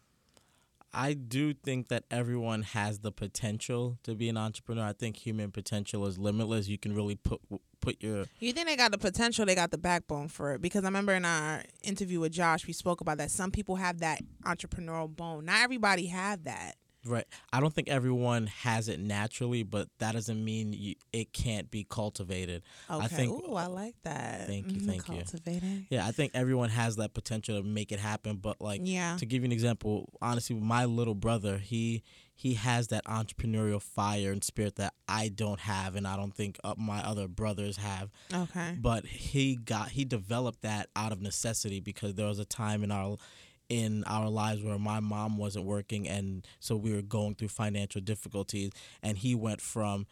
I do think that everyone has the potential to be an entrepreneur. I think human potential is limitless. You can really put put your You think they got the potential? They got the backbone for it? Because I remember in our interview with Josh, we spoke about that. Some people have that entrepreneurial bone. Not everybody have that. Right. I don't think everyone has it naturally, but that doesn't mean you, it can't be cultivated. Okay. I think Ooh, I like that. Thank you, Mhm, thank you. Cultivating. Yeah, I think everyone has that potential to make it happen. But like Yeah. to give you an example, honestly, my little brother, he he has that entrepreneurial fire and spirit that I don't have, and I don't think uh, my other brothers have. Okay. But he got he developed that out of necessity because there was a time in our in our lives where my mom wasn't working and so we were going through financial difficulties and he went from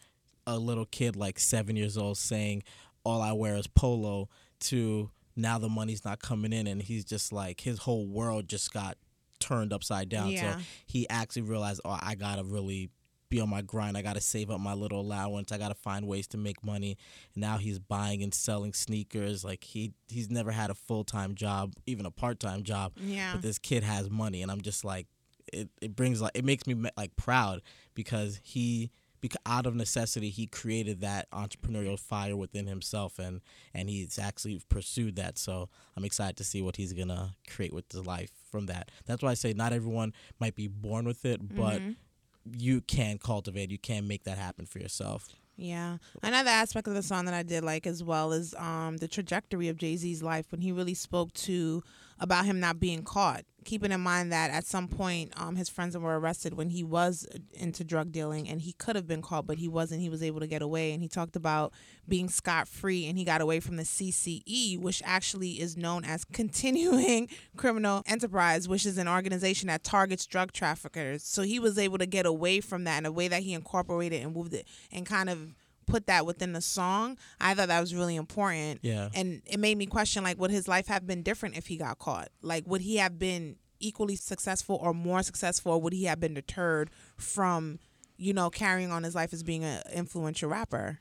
a little kid like 7 years old saying all I wear is polo to now the money's not coming in and he's just like his whole world just got turned upside down Yeah. so he actually realized oh I got to really be on my grind. I got to save up my little allowance. I got to find ways to make money. And now he's buying and selling sneakers. Like he he's never had a full time job, even a part time job. Yeah. But this kid has money, and I'm just like, it, it brings like it makes me like proud because he because out of necessity he created that entrepreneurial fire within himself and and he's actually pursued that so i'm excited to see what he's gonna create with his life from that that's why i say not everyone might be born with it but Mm-hmm. You can cultivate you can make that happen for yourself Yeah. Another aspect of the song that I did like as well is um, the trajectory of Jay Z's life when he really spoke to about him not being caught. Keeping in mind that at some point um, his friends were arrested when he was into drug dealing and he could have been caught, but he wasn't. He was able to get away. And he talked about being scot free and he got away from the CCE, which actually is known as Continuing Criminal Enterprise, which is an organization that targets drug traffickers. So he was able to get away from that in a way that he incorporated and moved it and kind of put that within the song. I thought that was really important. Yeah. And it made me question like would his life have been different if he got caught? Like would he have been equally successful or more successful or would he have been deterred from you know carrying on his life as being an influential rapper?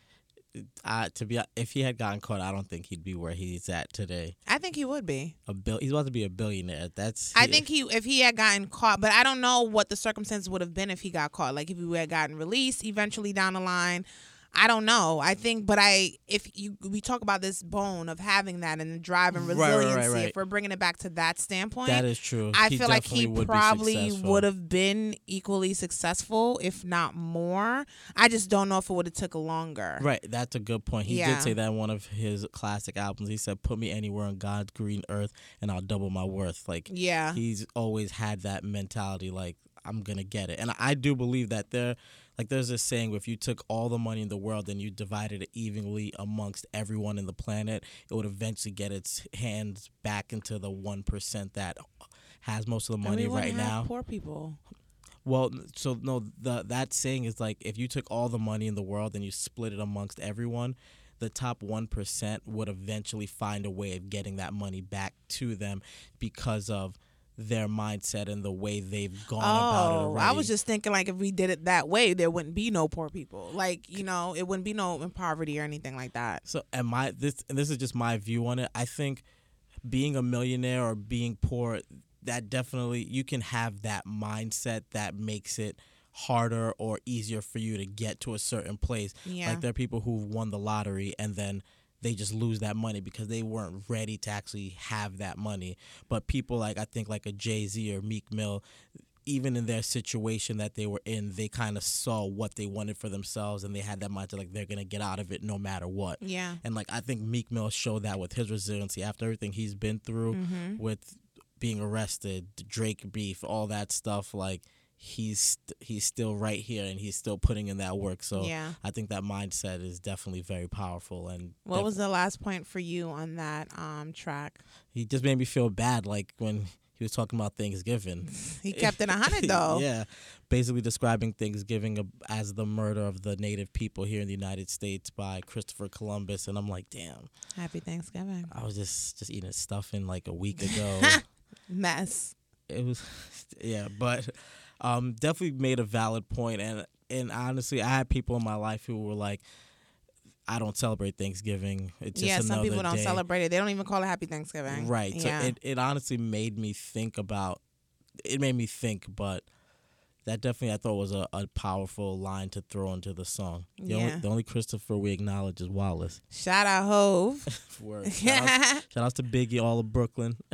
uh, to be if he had gotten caught i don't think he'd be where he's at today I think he would be. a bill he's about to be a billionaire that's I think he if he had gotten caught, but I don't know what the circumstances would have been if he got caught. Like if he had gotten released eventually down the line. I don't know. I think, but I if you we talk about this bone of having that and the drive and Right, right, right, resiliency, right. if we're bringing it back to that standpoint, that is true I He feel like he would probably would have been equally successful, if not more. I just don't know if it would have took longer. Right, that's a good point. He Yeah. did say that in one of his classic albums. He said, "Put me anywhere on God's green earth, and I'll double my worth." Like Yeah. he's always had that mentality, like I'm gonna get it, and I do believe that there, like there's this saying, where if you took all the money in the world and you divided it evenly amongst everyone in the planet, it would eventually get its hands back into the one percent that has most of the money right now. Poor people. Well, so no, the that saying is like if you took all the money in the world and you split it amongst everyone, the top one percent would eventually find a way of getting that money back to them because of their mindset and the way they've gone about it Oh, already. I was just thinking like if we did it that way, there wouldn't be no poor people. Like you know, it wouldn't be no poverty or anything like that. so and my this and this is just my view on it. I think being a millionaire or being poor, that definitely you can have that mindset that makes it harder or easier for you to get to a certain place. Yeah. Like there are people who've won the lottery and then they just lose that money because they weren't ready to actually have that money. But people like I think like a Jay Z or Meek Mill, even in their situation that they were in, they kind of saw what they wanted for themselves and they had that mindset like they're gonna get out of it no matter what. Yeah. And like I think Meek Mill showed that with his resiliency after everything he's been through Mm-hmm. with being arrested, Drake beef, all that stuff. Like he's st- he's still right here and he's still putting in that work. So Yeah. I think that mindset is definitely very powerful. And What def- was the last point for you on that um track? he just made me feel bad, like when he was talking about Thanksgiving. He kept it a hundred though. yeah, basically describing Thanksgiving as the murder of the native people here in the United States by Christopher Columbus, and I'm like, damn, Happy Thanksgiving. I was just just eating stuffing like a week ago. Mess. it was yeah but um definitely made a valid point and and honestly i had people in my life who were like i don't celebrate thanksgiving it's just yeah, some people don't day. celebrate it. They don't even call it Happy Thanksgiving. right so Yeah. it, it honestly made me think about it made me think but that definitely i thought was a, a powerful line to throw into the song the, Yeah. only, the only christopher we acknowledge is wallace Shout out Hove. Word. Shout, out, shout outs to Biggie, all of Brooklyn.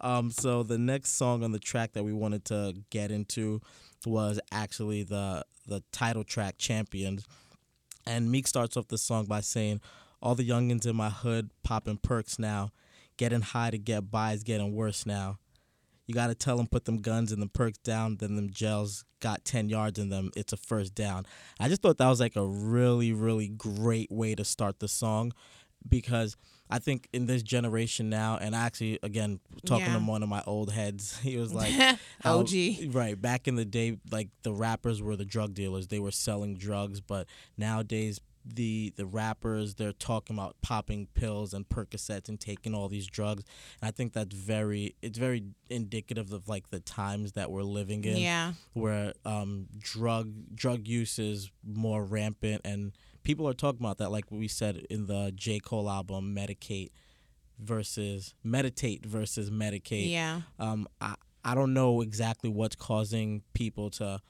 um, so the next song on the track that we wanted to get into was actually the the title track, Champions. And Meek starts off the song by saying, All the youngins in my hood popping perks now. Getting high to get by is getting worse now. You got to tell them put them guns and the perks down, then them gels got 10 yards in them. It's a first down. I just thought that was like a really, really great way to start the song because I think in this generation now, and actually, again, talking Yeah. to one of my old heads, he was like, how- OG. Right. Back in the day, like the rappers were the drug dealers. They were selling drugs, but nowadays the the rappers they're talking about popping pills and Percocets and taking all these drugs. And I think that's very it's very indicative of like the times that we're living in. Yeah. Where um drug drug use is more rampant and people are talking about that like we said in the J. Cole album Medicate versus Meditate versus Medicate. Yeah. Um I I don't know exactly what's causing people to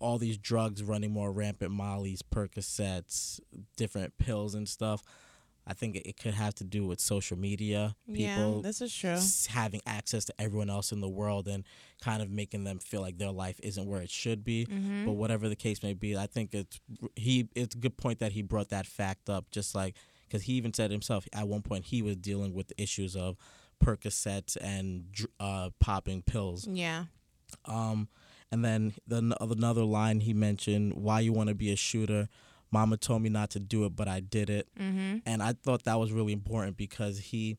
all these drugs running more rampant molly's percocets different pills and stuff i think it could have to do with social media people yeah, this is true. having access to everyone else in the world and kind of making them feel like their life isn't where it should be Mm-hmm. but whatever the case may be i think it's he it's a good point that he brought that fact up just like because he even said himself at one point he was dealing with the issues of percocets and uh, popping pills Yeah. um, and then the another line he mentioned, "Why you want to be a shooter? Mama told me not to do it, but I did it." Mm-hmm. And I thought that was really important because he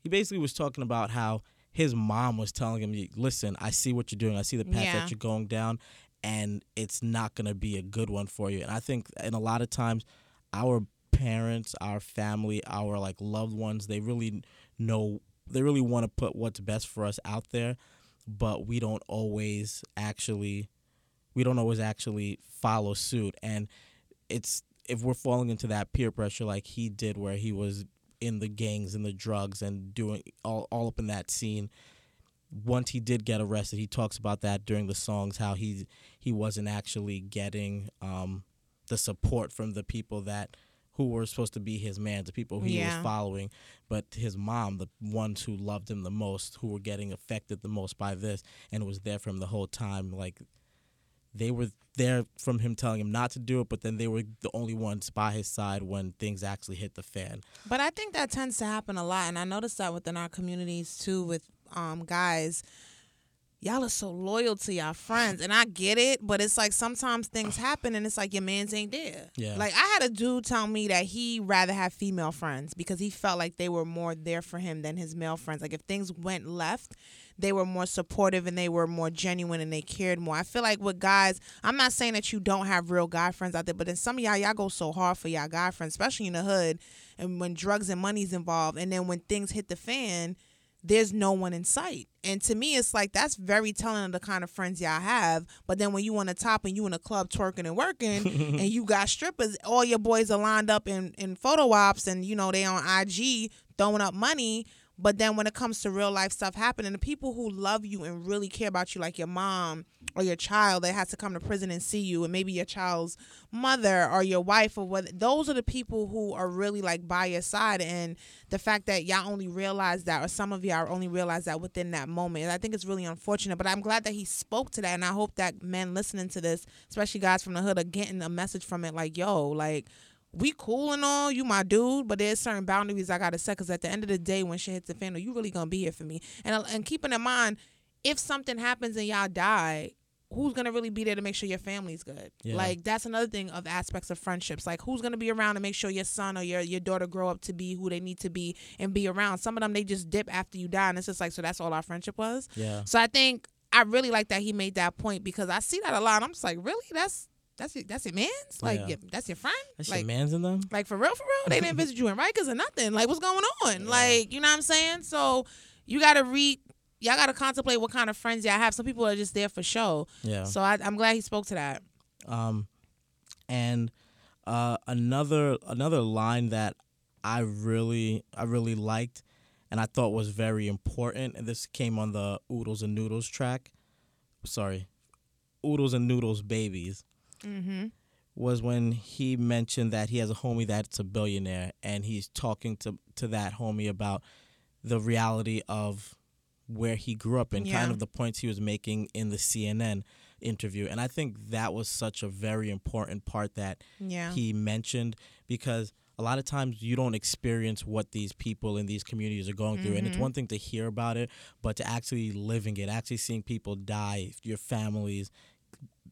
he basically was talking about how his mom was telling him, "Listen, I see what you're doing. I see the path Yeah. that you're going down, and it's not going to be a good one for you." And I think, in a lot of times, our parents, our family, our like loved ones, they really know, they really want to put what's best for us out there, but we don't always actually, we don't always actually follow suit, and it's if we're falling into that peer pressure like he did, where he was in the gangs and the drugs and doing all all up in that scene. Once he did get arrested, he talks about that during the songs how he he wasn't actually getting um, the support from the people that who were supposed to be his man, the people he Yeah. was following, but his mom, the ones who loved him the most, who were getting affected the most by this, and was there for him the whole time. Like they were there from him telling him not to do it, but then they were the only ones by his side when things actually hit the fan. But I think that tends to happen a lot, and I noticed that within our communities too, with um guys. Y'all are so loyal to y'all friends, and I get it, but it's like sometimes things happen, and it's like your man's ain't there. Yeah. Like I had a dude tell me that he rather have female friends because he felt like they were more there for him than his male friends. Like if things went left, they were more supportive and they were more genuine and they cared more. I feel like with guys, I'm not saying that you don't have real guy friends out there, but then some of y'all, y'all go so hard for y'all guy friends, especially in the hood, and when drugs and money's involved, and then when things hit the fan, there's no one in sight. And to me, it's like that's very telling of the kind of friends y'all have. But then when you on the top and you in a club twerking and working, and you got strippers, all your boys are lined up in in photo ops, and you know they on IG throwing up money. But then when it comes to real life stuff happening, the people who love you and really care about you, like your mom or your child that has to come to prison and see you, and maybe your child's mother or your wife or what, those are the people who are really like by your side. And the fact that y'all only realize that, or some of y'all only realize that within that moment, I think it's really unfortunate. But I'm glad that he spoke to that, and I hope that men listening to this, especially guys from the hood, are getting a message from it, like, yo, like we cool and all, you my dude, but there's certain boundaries I gotta set. Cause at the end of the day, when shit hits the fan, you really gonna be here for me. And uh, and keeping in mind, if something happens and y'all die, who's gonna really be there to make sure your family's good? Yeah. Like that's another thing of aspects of friendships. Like who's gonna be around to make sure your son or your your daughter grow up to be who they need to be and be around. Some of them they just dip after you die, and it's just like so that's all our friendship was. Yeah. So I think I really like that he made that point because I see that a lot. I'm just like, really? That's that's your, that's your man's? Like Yeah. your, that's your friend? That's like your man's in them. like for real, for real, they didn't visit you in Rikers or nothing. Like what's going on? Yeah. Like you know what I'm saying? So you got to read. Y'all got to contemplate what kind of friends y'all have. Some people are just there for show. Yeah. So I, I'm glad he spoke to that. Um, and uh, another another line that I really I really liked, and I thought was very important, and this came on the Oodles and Noodles track. Sorry, Oodles and Noodles babies Mm-hmm. was when he mentioned that he has a homie that's a billionaire, and he's talking to to that homie about the reality of where he grew up and Yeah. kind of the points he was making in the CNN interview. And I think that was such a very important part that Yeah. he mentioned because a lot of times you don't experience what these people in these communities are going through and it's Mhm. one thing to hear about it but to actually living it actually seeing people die your families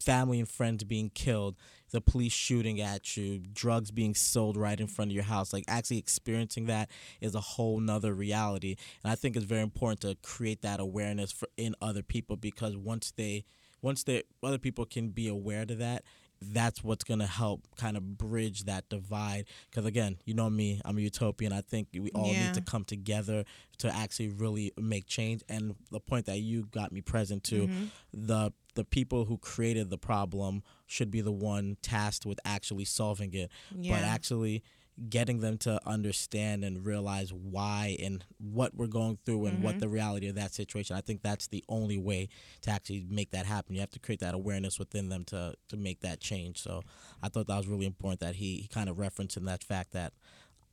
family and friends being killed the police shooting at you drugs being sold right in front of your house like actually experiencing that is a whole nother reality and i think it's very important to create that awareness for in other people because once they once they other people can be aware to that that's what's going to help kind of bridge that divide because again you know me i'm a utopian i think we all Yeah. need to come together to actually really make change and the point that you got me present to Mm-hmm. the the people who created the problem should be the one tasked with actually solving it yeah. but actually getting them to understand and realize why and what we're going through and Mm-hmm. what the reality of that situation i think that's the only way to actually make that happen you have to create that awareness within them to to make that change so i thought that was really important that he, he kind of referenced in that fact that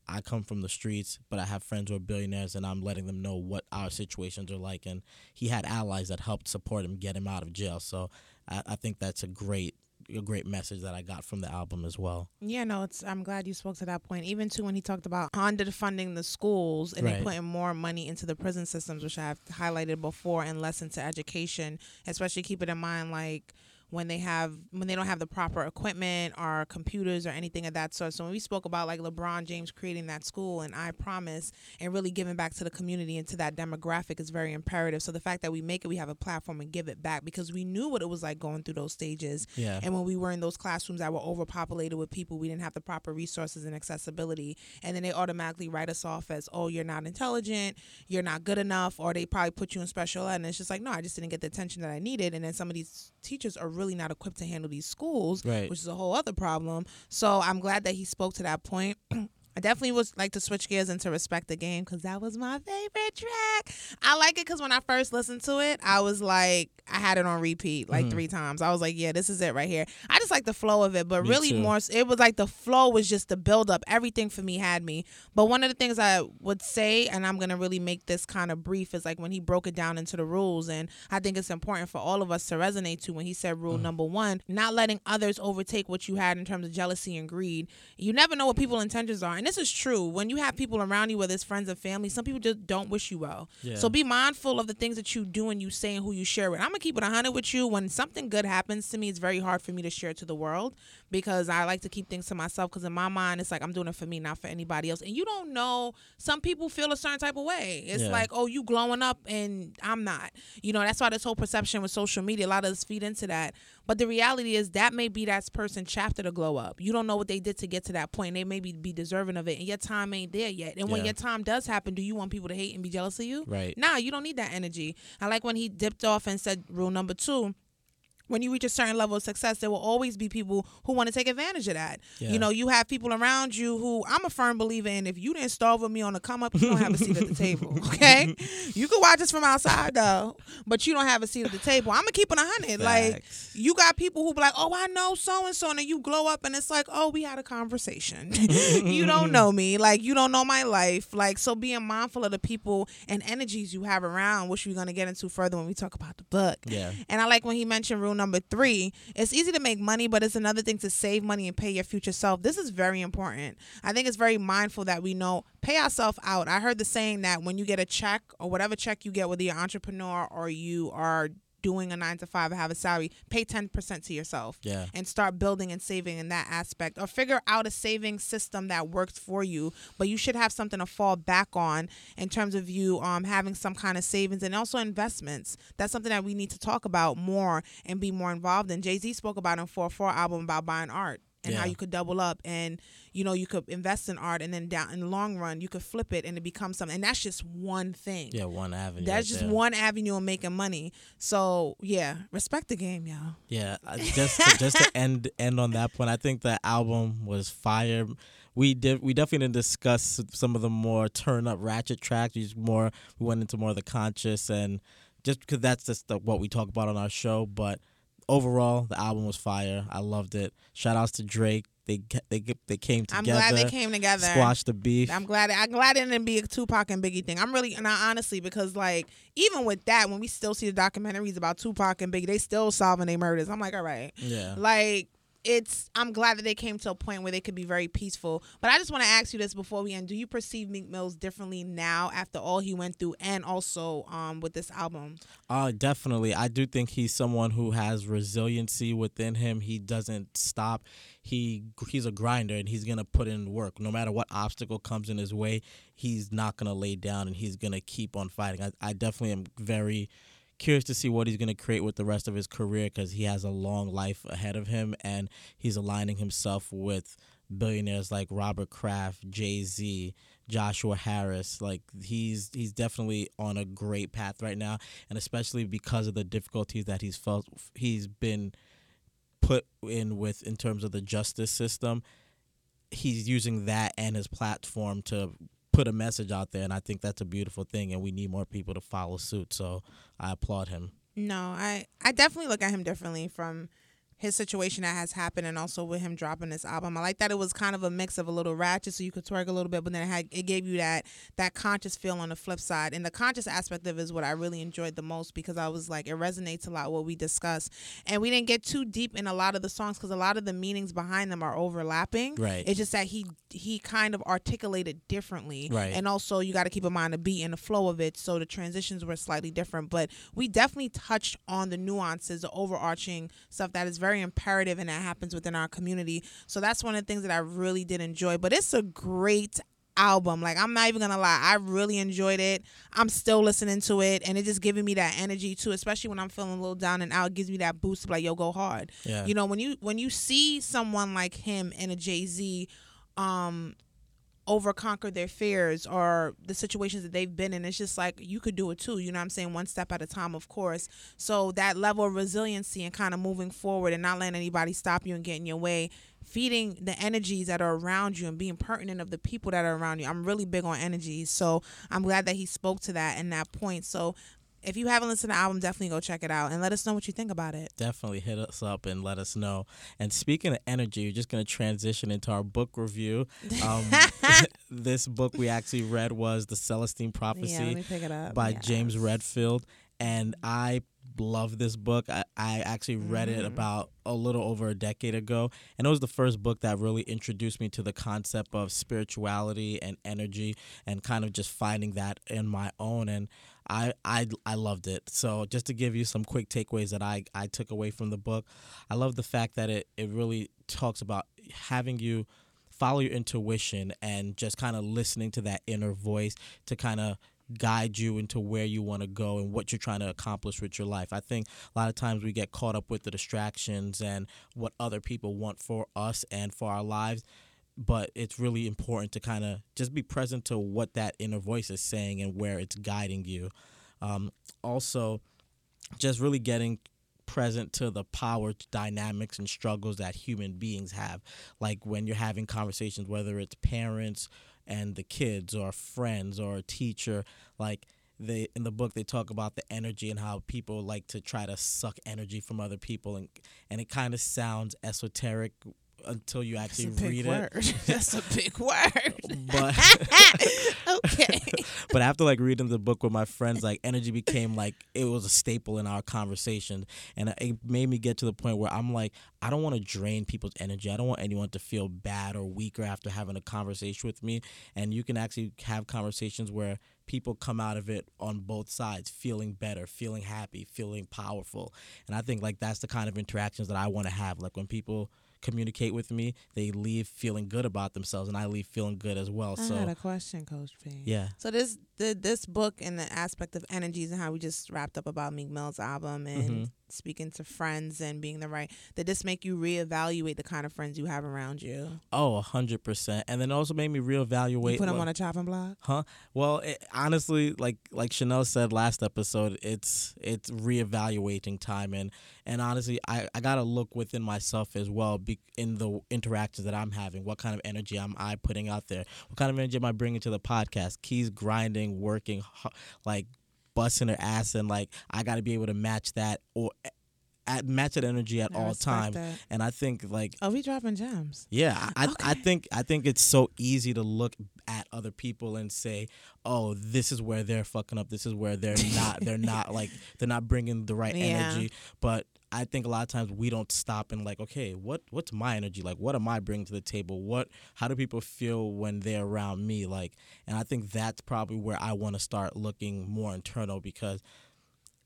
I come from the streets, but I have friends who are billionaires, and I'm letting them know what our situations are like. And he had allies that helped support him, get him out of jail. So I, I think that's a great, a great message that I got from the album as well. Yeah, no, it's. I'm glad you spoke to that point. Even too when he talked about underfunding the schools and Right. putting more money into the prison systems, which I've highlighted before, and less into education. Especially keeping in mind like when they have when they don't have the proper equipment or computers or anything of that sort. So when we spoke about like LeBron James creating that school and I promise and really giving back to the community and to that demographic is very imperative. So the fact that we make it, we have a platform and give it back because we knew what it was like going through those stages Yeah. and when we were in those classrooms that were overpopulated with people, we didn't have the proper resources and accessibility. And then they automatically write us off as, oh, you're not intelligent, you're not good enough, or they probably put you in special ed. And it's just like, no, I just didn't get the attention that I needed. And then some of these teachers are really not equipped to handle these schools, Right. which is a whole other problem. So I'm glad that he spoke to that point. I definitely would like to switch gears into Respect the Game because that was my favorite track. I like it because when I first listened to it, I was like, I had it on repeat like mm-hmm. three times. I was like, yeah, this is it right here. I just like the flow of it, but Me really too. more, it was like the flow was just the build up. Everything for me had me. But one of the things I would say, and I'm going to really make this kind of brief, is like when he broke it down into the rules. And I think it's important for all of us to resonate to when he said rule mm. number one, not letting others overtake what you had in terms of jealousy and greed. You never know what people's intentions are. And this is true. When you have people around you, whether it's friends and family, some people just don't wish you well. Yeah. So be mindful of the things that you do and you say and who you share with. I'm gonna keep it 100 with you. When something good happens to me, it's very hard for me to share it to the world because I like to keep things to myself. Because in my mind, it's like I'm doing it for me, not for anybody else. And you don't know. Some people feel a certain type of way. It's Yeah. like, oh, you glowing up and I'm not. You know, that's why this whole perception with social media, a lot of us feed into that. But the reality is that may be that person's chapter to glow up. You don't know what they did to get to that point. They may be, be deserving of it, and your time ain't there yet. And when Yeah. your time does happen, do you want people to hate and be jealous of you? Right. Nah, you don't need that energy. I like when he dipped off and said rule number two. When you reach a certain level of success, there will always be people who want to take advantage of that. Yeah. You know, you have people around you who I'm a firm believer in. If you didn't starve with me on the come up, you don't have a seat at the table. Okay, you can watch us from outside though, but you don't have a seat at the table. I'm gonna keep it a hundred. Like you got people who be like, "Oh, I know so and so," and then you glow up, and it's like, "Oh, we had a conversation." you don't know me, like you don't know my life, like so. Being mindful of the people and energies you have around, which we're gonna get into further when we talk about the book. Yeah. And I like when he mentioned rule number three. It's easy to make money, but it's another thing to save money and pay your future self. This is very important. I think it's very mindful that we know pay ourselves out. I heard the saying that when you get a check or whatever check you get, whether you're an entrepreneur or you are doing a nine to five have a salary, pay 10% to yourself Yeah. and start building and saving in that aspect or figure out a saving system that works for you but you should have something to fall back on in terms of you um, having some kind of savings and also investments. That's something that we need to talk about more and be more involved in. Jay-z spoke about in 4-4 album about buying art and how you could double up and you know you could invest in art and then down in the long run you could flip it and it becomes something and that's just one thing Yeah. One avenue. that's right just there. one avenue of making money so yeah respect the game y'all Yeah, uh, just to, just to end end on that point, I think the album was fire. We did we definitely didn't discuss some of the more turn up ratchet tracks. We just more we went into more of the conscious and just because that's just the, what we talk about on our show. But overall, the album was fire. I loved it. Shout outs to Drake. They they they came together. i'm glad they came together Squash the beef. I'm glad. I'm glad it didn't be a Tupac and Biggie thing. I'm really, and I honestly, because like even with that, when we still see the documentaries about Tupac and Biggie, they still solving their murders. I'm like, all right, yeah. like it's. I'm glad that they came to a point where they could be very peaceful. But I just want to ask you this before we end: Do you perceive Meek Mills differently now after all he went through, and also um with this album? Uh, definitely. I do think he's someone who has resiliency within him. He doesn't stop. He he's a grinder and he's gonna put in work. No matter what obstacle comes in his way, he's not gonna lay down and he's gonna keep on fighting. I, I definitely am very curious to see what he's going to create with the rest of his career because he has a long life ahead of him and he's aligning himself with billionaires like Robert Kraft, Jay Z, Joshua Harris. Like he's he's definitely on a great path right now, and especially because of the difficulties that he's felt, he's been put in with in terms of the justice system. He's using that and his platform to put a message out there, and I think that's a beautiful thing. And we need more people to follow suit. So I applaud him. No, I I definitely look at him differently from his situation that has happened and also with him dropping this album. I like that it was kind of a mix of a little ratchet so you could twerk a little bit, but then it had it gave you that that conscious feel on the flip side. And the conscious aspect of it is what I really enjoyed the most because I was like it resonates a lot what we discussed. And we didn't get too deep in a lot of the songs because a lot of the meanings behind them are overlapping. Right. It's just that he he kind of articulated differently. Right. And also you gotta keep in mind the beat and the flow of it. So the transitions were slightly different. But we definitely touched on the nuances, the overarching stuff that is very imperative and that happens within our community. So that's one of the things that I really did enjoy. But it's a great album. Like I'm not even gonna lie, I really enjoyed it. I'm still listening to it, and it just giving me that energy too. Especially when I'm feeling a little down and out, it gives me that boost be like, yo, go hard. Yeah. You know, when you when you see someone like him and a Jay Z, um, over conquer their fears or the situations that they've been in. It's just like you could do it too. You know what I'm saying? One step at a time, of course. So that level of resiliency and kind of moving forward and not letting anybody stop you and get in your way, feeding the energies that are around you and being pertinent of the people that are around you. I'm really big on energies. So I'm glad that he spoke to that and that point. So if you haven't listened to the album, definitely go check it out and let us know what you think about it. Definitely hit us up and let us know. And speaking of energy, we're just going to transition into our book review. Um, this book we actually read was The Celestine Prophecy let me pick it up. by. James Redfield. And I love this book. I, I actually read it Mhm. about a little over a decade ago. And it was the first book that really introduced me to the concept of spirituality and energy and kind of just finding that in my own. And I, I, I loved it. So just to give you some quick takeaways that I, I took away from the book, I love the fact that it, it really talks about having you follow your intuition and just kind of listening to that inner voice to kind of guide you into where you want to go and what you're trying to accomplish with your life. I think a lot of times we get caught up with the distractions and what other people want for us and for our lives. But it's really important to kind of just be present to what that inner voice is saying and where it's guiding you. Um, also, just really getting present to the power dynamics and struggles that human beings have. Like when you're having conversations, whether it's parents and the kids or friends or a teacher, like they in the book they talk about the energy and how people like to try to suck energy from other people and and it kind of sounds esoteric until you That's actually read word. it. That's a big word. But okay. but after like reading the book with my friends, like energy became like it was a staple in our conversation, and it made me get to the point where I'm like, I don't want to drain people's energy. I don't want anyone to feel bad or weaker after having a conversation with me. And you can actually have conversations where people come out of it on both sides feeling better, feeling happy, feeling powerful. And I think like that's the kind of interactions that I want to have. Like when people communicate with me, they leave feeling good about themselves, and I leave feeling good as well. So I so had a question, Coach P. yeah. So this the this book and the aspect of energies and how we just wrapped up about Meek Mill's album and Mhm. speaking to friends and being the right did this make you reevaluate the kind of friends you have around you? Oh, a hundred percent, and then also made me reevaluate. you put them what- on a chopping block? Huh? Well, it, honestly, like like Chanel said last episode, it's it's reevaluating time, and and honestly, I, I gotta look within myself as well, be, in the interactions that I'm having. What kind of energy am I putting out there? What kind of energy am I bringing to the podcast? Keys grinding, working, like busting her ass, and like I gotta be able to match that or at match that energy at I all times. that. And I think like Oh, we dropping gems. yeah, I, I I think I think it's so easy to look at other people and say, "Oh, this is where they're fucking up. This is where they're not. They're not like they're not bringing the right Yeah. energy." But I think a lot of times we don't stop and like, okay, what what's my energy like? What am I bringing to the table? What how do people feel when they're around me? Like, and I think that's probably where I want to start looking more internal because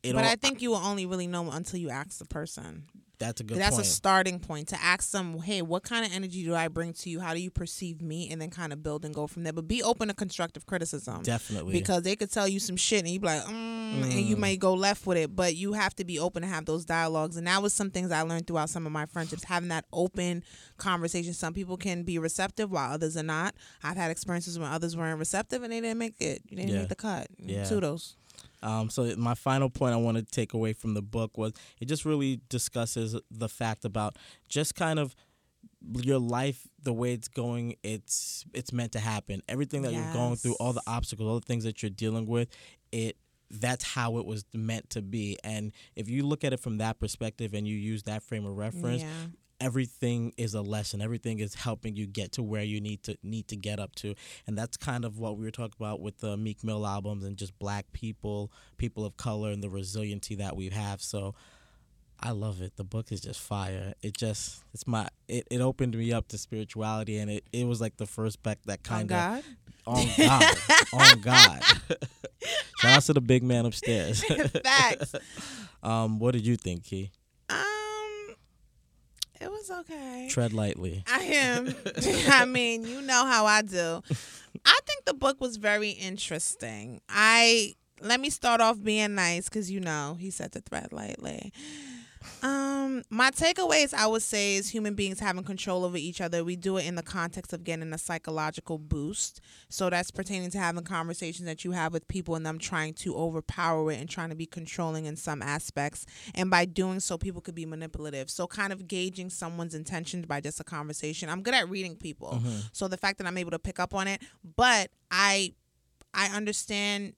it but I think you will only really know until you ask the person. that's a good That's point. a starting point to ask them, hey, what kind of energy do I bring to you? How do you perceive me? And then kind of build and go from there. But be open to constructive criticism. Definitely. Because they could tell you some shit and you be like, mm, and you may go left with it, but you have to be open to have those dialogues. And that was some things I learned throughout some of my friendships, having that open conversation. Some people can be receptive while others are not. I've had experiences when others weren't receptive and they didn't make it. They didn't Yeah. make the cut. Yeah. Kudos. Um, so my final point I want to take away from the book was it just really discusses the fact about just kind of your life the way it's going it's it's meant to happen. Everything that you're going through all the obstacles all the things that you're dealing with it that's how it was meant to be. And if you look at it from that perspective and you use that frame of reference Yeah. Everything is a lesson. Everything is helping you get to where you need to need to get up to. And that's kind of what we were talking about with the meek mill albums and just black people people of color and the resiliency that we have. So i love it. The book is just fire. It just it's my it, it opened me up to spirituality and it, it was like the first book that kind of God. on god. On god. Shout out to the big man upstairs. Facts. um what did you think key it was okay. tread lightly I am. I mean, you know how I do. I think the book was very interesting. I let me start off being nice because you know he said the thread lightly. Um, my takeaways I would say is human beings having control over each other. We do it in the context of getting a psychological boost. So that's pertaining to having conversations that you have with people and them trying to overpower it and trying to be controlling in some aspects. And by doing so, people could be manipulative. So kind of gauging someone's intentions by just a conversation. I'm good at reading people. So the fact that I'm able to pick up on it, but I I understand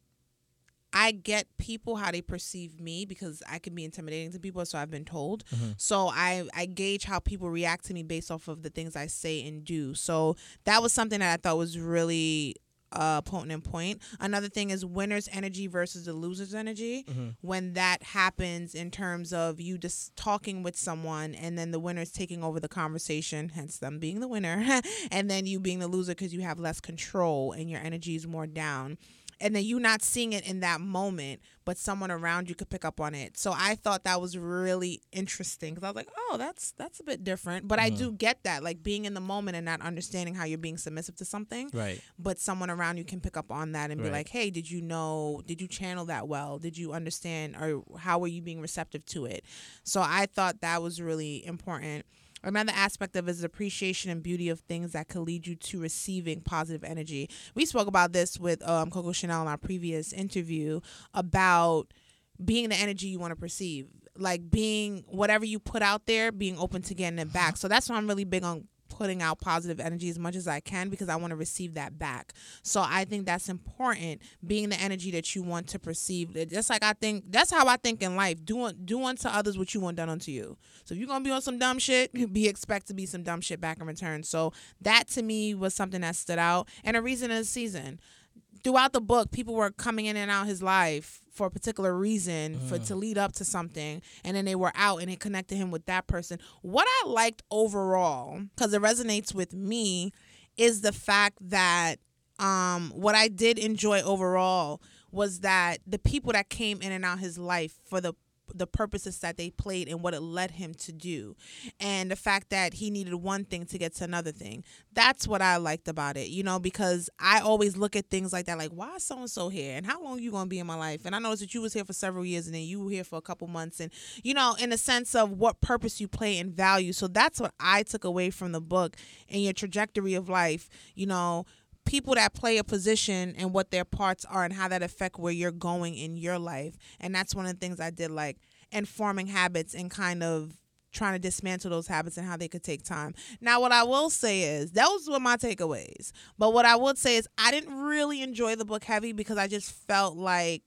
I get people how they perceive me because I can be intimidating to people, so I've been told. So I I gauge how people react to me based off of the things I say and do. So that was something that I thought was really uh potent and point. Another thing is winner's energy versus the loser's energy. When that happens in terms of you just talking with someone and then the winner's taking over the conversation, hence them being the winner, and then you being the loser because you have less control and your energy is more down and then you not seeing it in that moment, but someone around you could pick up on it. So I thought that was really interesting because I was like, oh, that's that's a bit different. But I uh-huh. do get that, like being in the moment and not understanding how you're being submissive to something. right But someone around you can pick up on that and be like, hey, did you know? Did you channel that well? Did you understand, or how were you being receptive to it? So I thought that was really important. Another aspect of it is appreciation and beauty of things that could lead you to receiving positive energy. We spoke about this with um, Coco Chanel in our previous interview about being the energy you want to perceive, like being whatever you put out there, being open to getting it back. So that's why I'm really big on putting out positive energy as much as I can because I want to receive that back. So I think that's important, being the energy that you want to perceive. Just like I think that's how I think in life. Do un- do unto others what you want done unto you. So if you're gonna be on some dumb shit, be expect to be some dumb shit back in return. So that to me was something that stood out. And a reason of the season throughout the book, people were coming in and out his life for a particular reason for to lead up to something, and then they were out, and it connected him with that person. What I liked overall, because it resonates with me, is the fact that um, what I did enjoy overall was that the people that came in and out his life for the the purposes that they played and what it led him to do. And the fact that he needed one thing to get to another thing. That's what i liked about it you know because i always look at things like that like why so and so here? And how long you gonna be in my life? And i noticed that you was here for several years and then you were here for a couple months. And you know in a sense of what purpose you play and value. So that's what i took away from the book and your trajectory of life you know people that play a position and what their parts are and how that affect where you're going in your life. And that's one of the things i did like and forming habits and kind of trying to dismantle those habits and how they could take time. Now what i will say is those were my takeaways. But what i would say is i didn't really enjoy the book heavy because i just felt like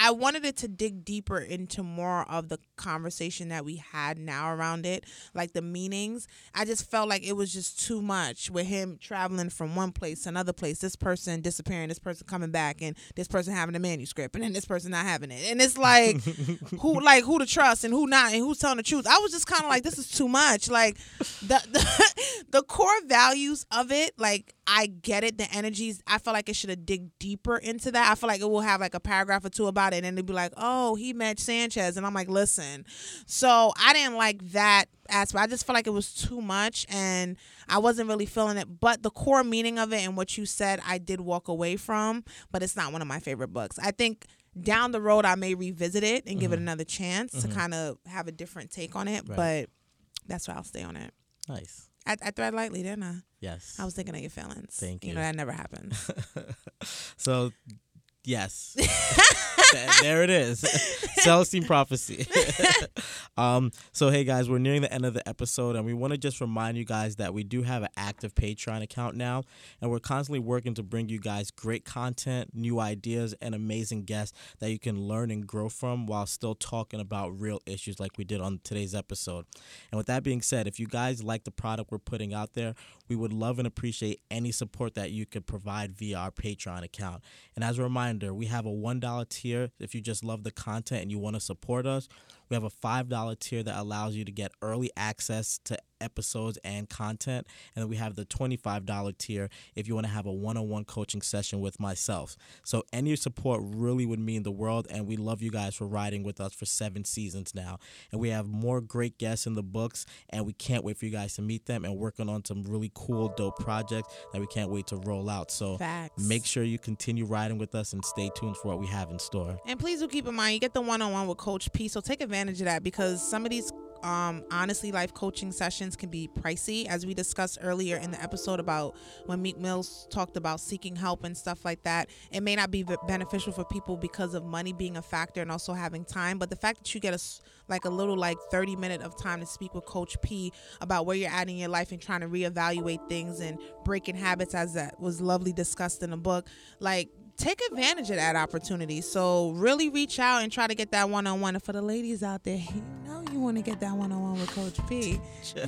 I wanted it to dig deeper into more of the conversation that we had now around it, like the meanings. I just felt like it was just too much with him traveling from one place to another place, this person disappearing, this person coming back, and this person having a manuscript, and then this person not having it. And it's like who like who to trust and who not and who's telling the truth. I was just kind of like, this is too much. Like the, the the core values of it, like I get it. The energies, I feel like it should have dig deeper into that. I feel like it will have like a paragraph or two about it, and it'd be like, oh, he met Sanchez, and I'm like, listen. So I didn't like that aspect. I just felt like it was too much, and I wasn't really feeling it. But the core meaning of it and what you said, I did walk away from. But it's not one of my favorite books. I think down the road I may revisit it and give it mm-hmm. another chance to mm-hmm. kind of have a different take on it. Right. But that's why I'll stay on it. Nice. I, I thread lightly, didn't I? Yes. I was thinking of your feelings. Thank You you. know that never happens. So, yes, there it is. Celestine prophecy. um. So, hey guys, we're nearing the end of the episode, and we want to just remind you guys that we do have an active Patreon account now, and we're constantly working to bring you guys great content, new ideas, and amazing guests that you can learn and grow from while still talking about real issues like we did on today's episode. And with that being said, if you guys like the product we're putting out there, we would love and appreciate any support that you could provide via our Patreon account. And as a reminder, we have a $1 tier if you just love the content and you want to support us. We have a $5 tier that allows you to get early access to episodes and content. And then we have the $25 tier if you want to have a one on one coaching session with myself. So any support really would mean the world. And we love you guys for riding with us for seven seasons now. And we have more great guests in the books. And we can't wait for you guys to meet them and working on some really cool, dope projects that we can't wait to roll out. So Facts. make sure you continue riding with us and stay tuned for what we have in store. And please do keep in mind you get the one on one with Coach P. So take advantage of that because some of these um honestly life coaching sessions can be pricey as we discussed earlier in the episode about when Meek Mills talked about seeking help and stuff like that. It may not be beneficial for people because of money being a factor and also having time but the fact that you get a like a little like 30 minute of time to speak with coach P about where you're at in your life and trying to reevaluate things and breaking habits as that was lovely discussed in the book like take advantage of that opportunity. So really reach out and try to get that one on one. And for the ladies out there, you know you want to get that one on one with Coach P.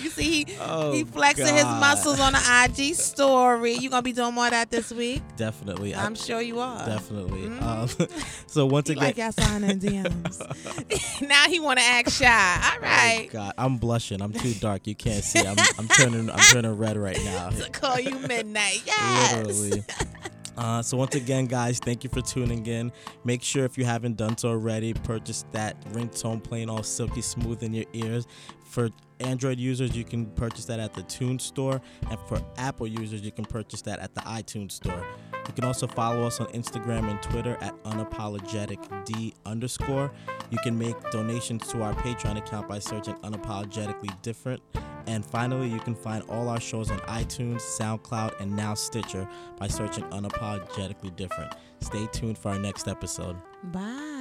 You see, he, Oh, he flexing his muscles on the IG story. You gonna be doing more of that this week? Definitely. I- I'm sure you are. Definitely. Mhm. Um, so once He again, like y'all in DMs. now he want to act shy. All right. Oh. God, I'm blushing. I'm too dark. You can't see. I'm, I'm turning. I'm turning red right now. To call you midnight. Yes. Literally. Uh, so once again, guys, thank you for tuning in. Make sure if you haven't done so already, purchase that ringtone playing all silky smooth in your ears. For Android users, you can purchase that at the Tune Store, and for Apple users, you can purchase that at the iTunes Store. You can also follow us on Instagram and Twitter at unapologeticd underscore. You can make donations to our Patreon account by searching unapologetically different. And finally, you can find all our shows on iTunes, SoundCloud, and now Stitcher by searching unapologetically different. Stay tuned for our next episode. Bye.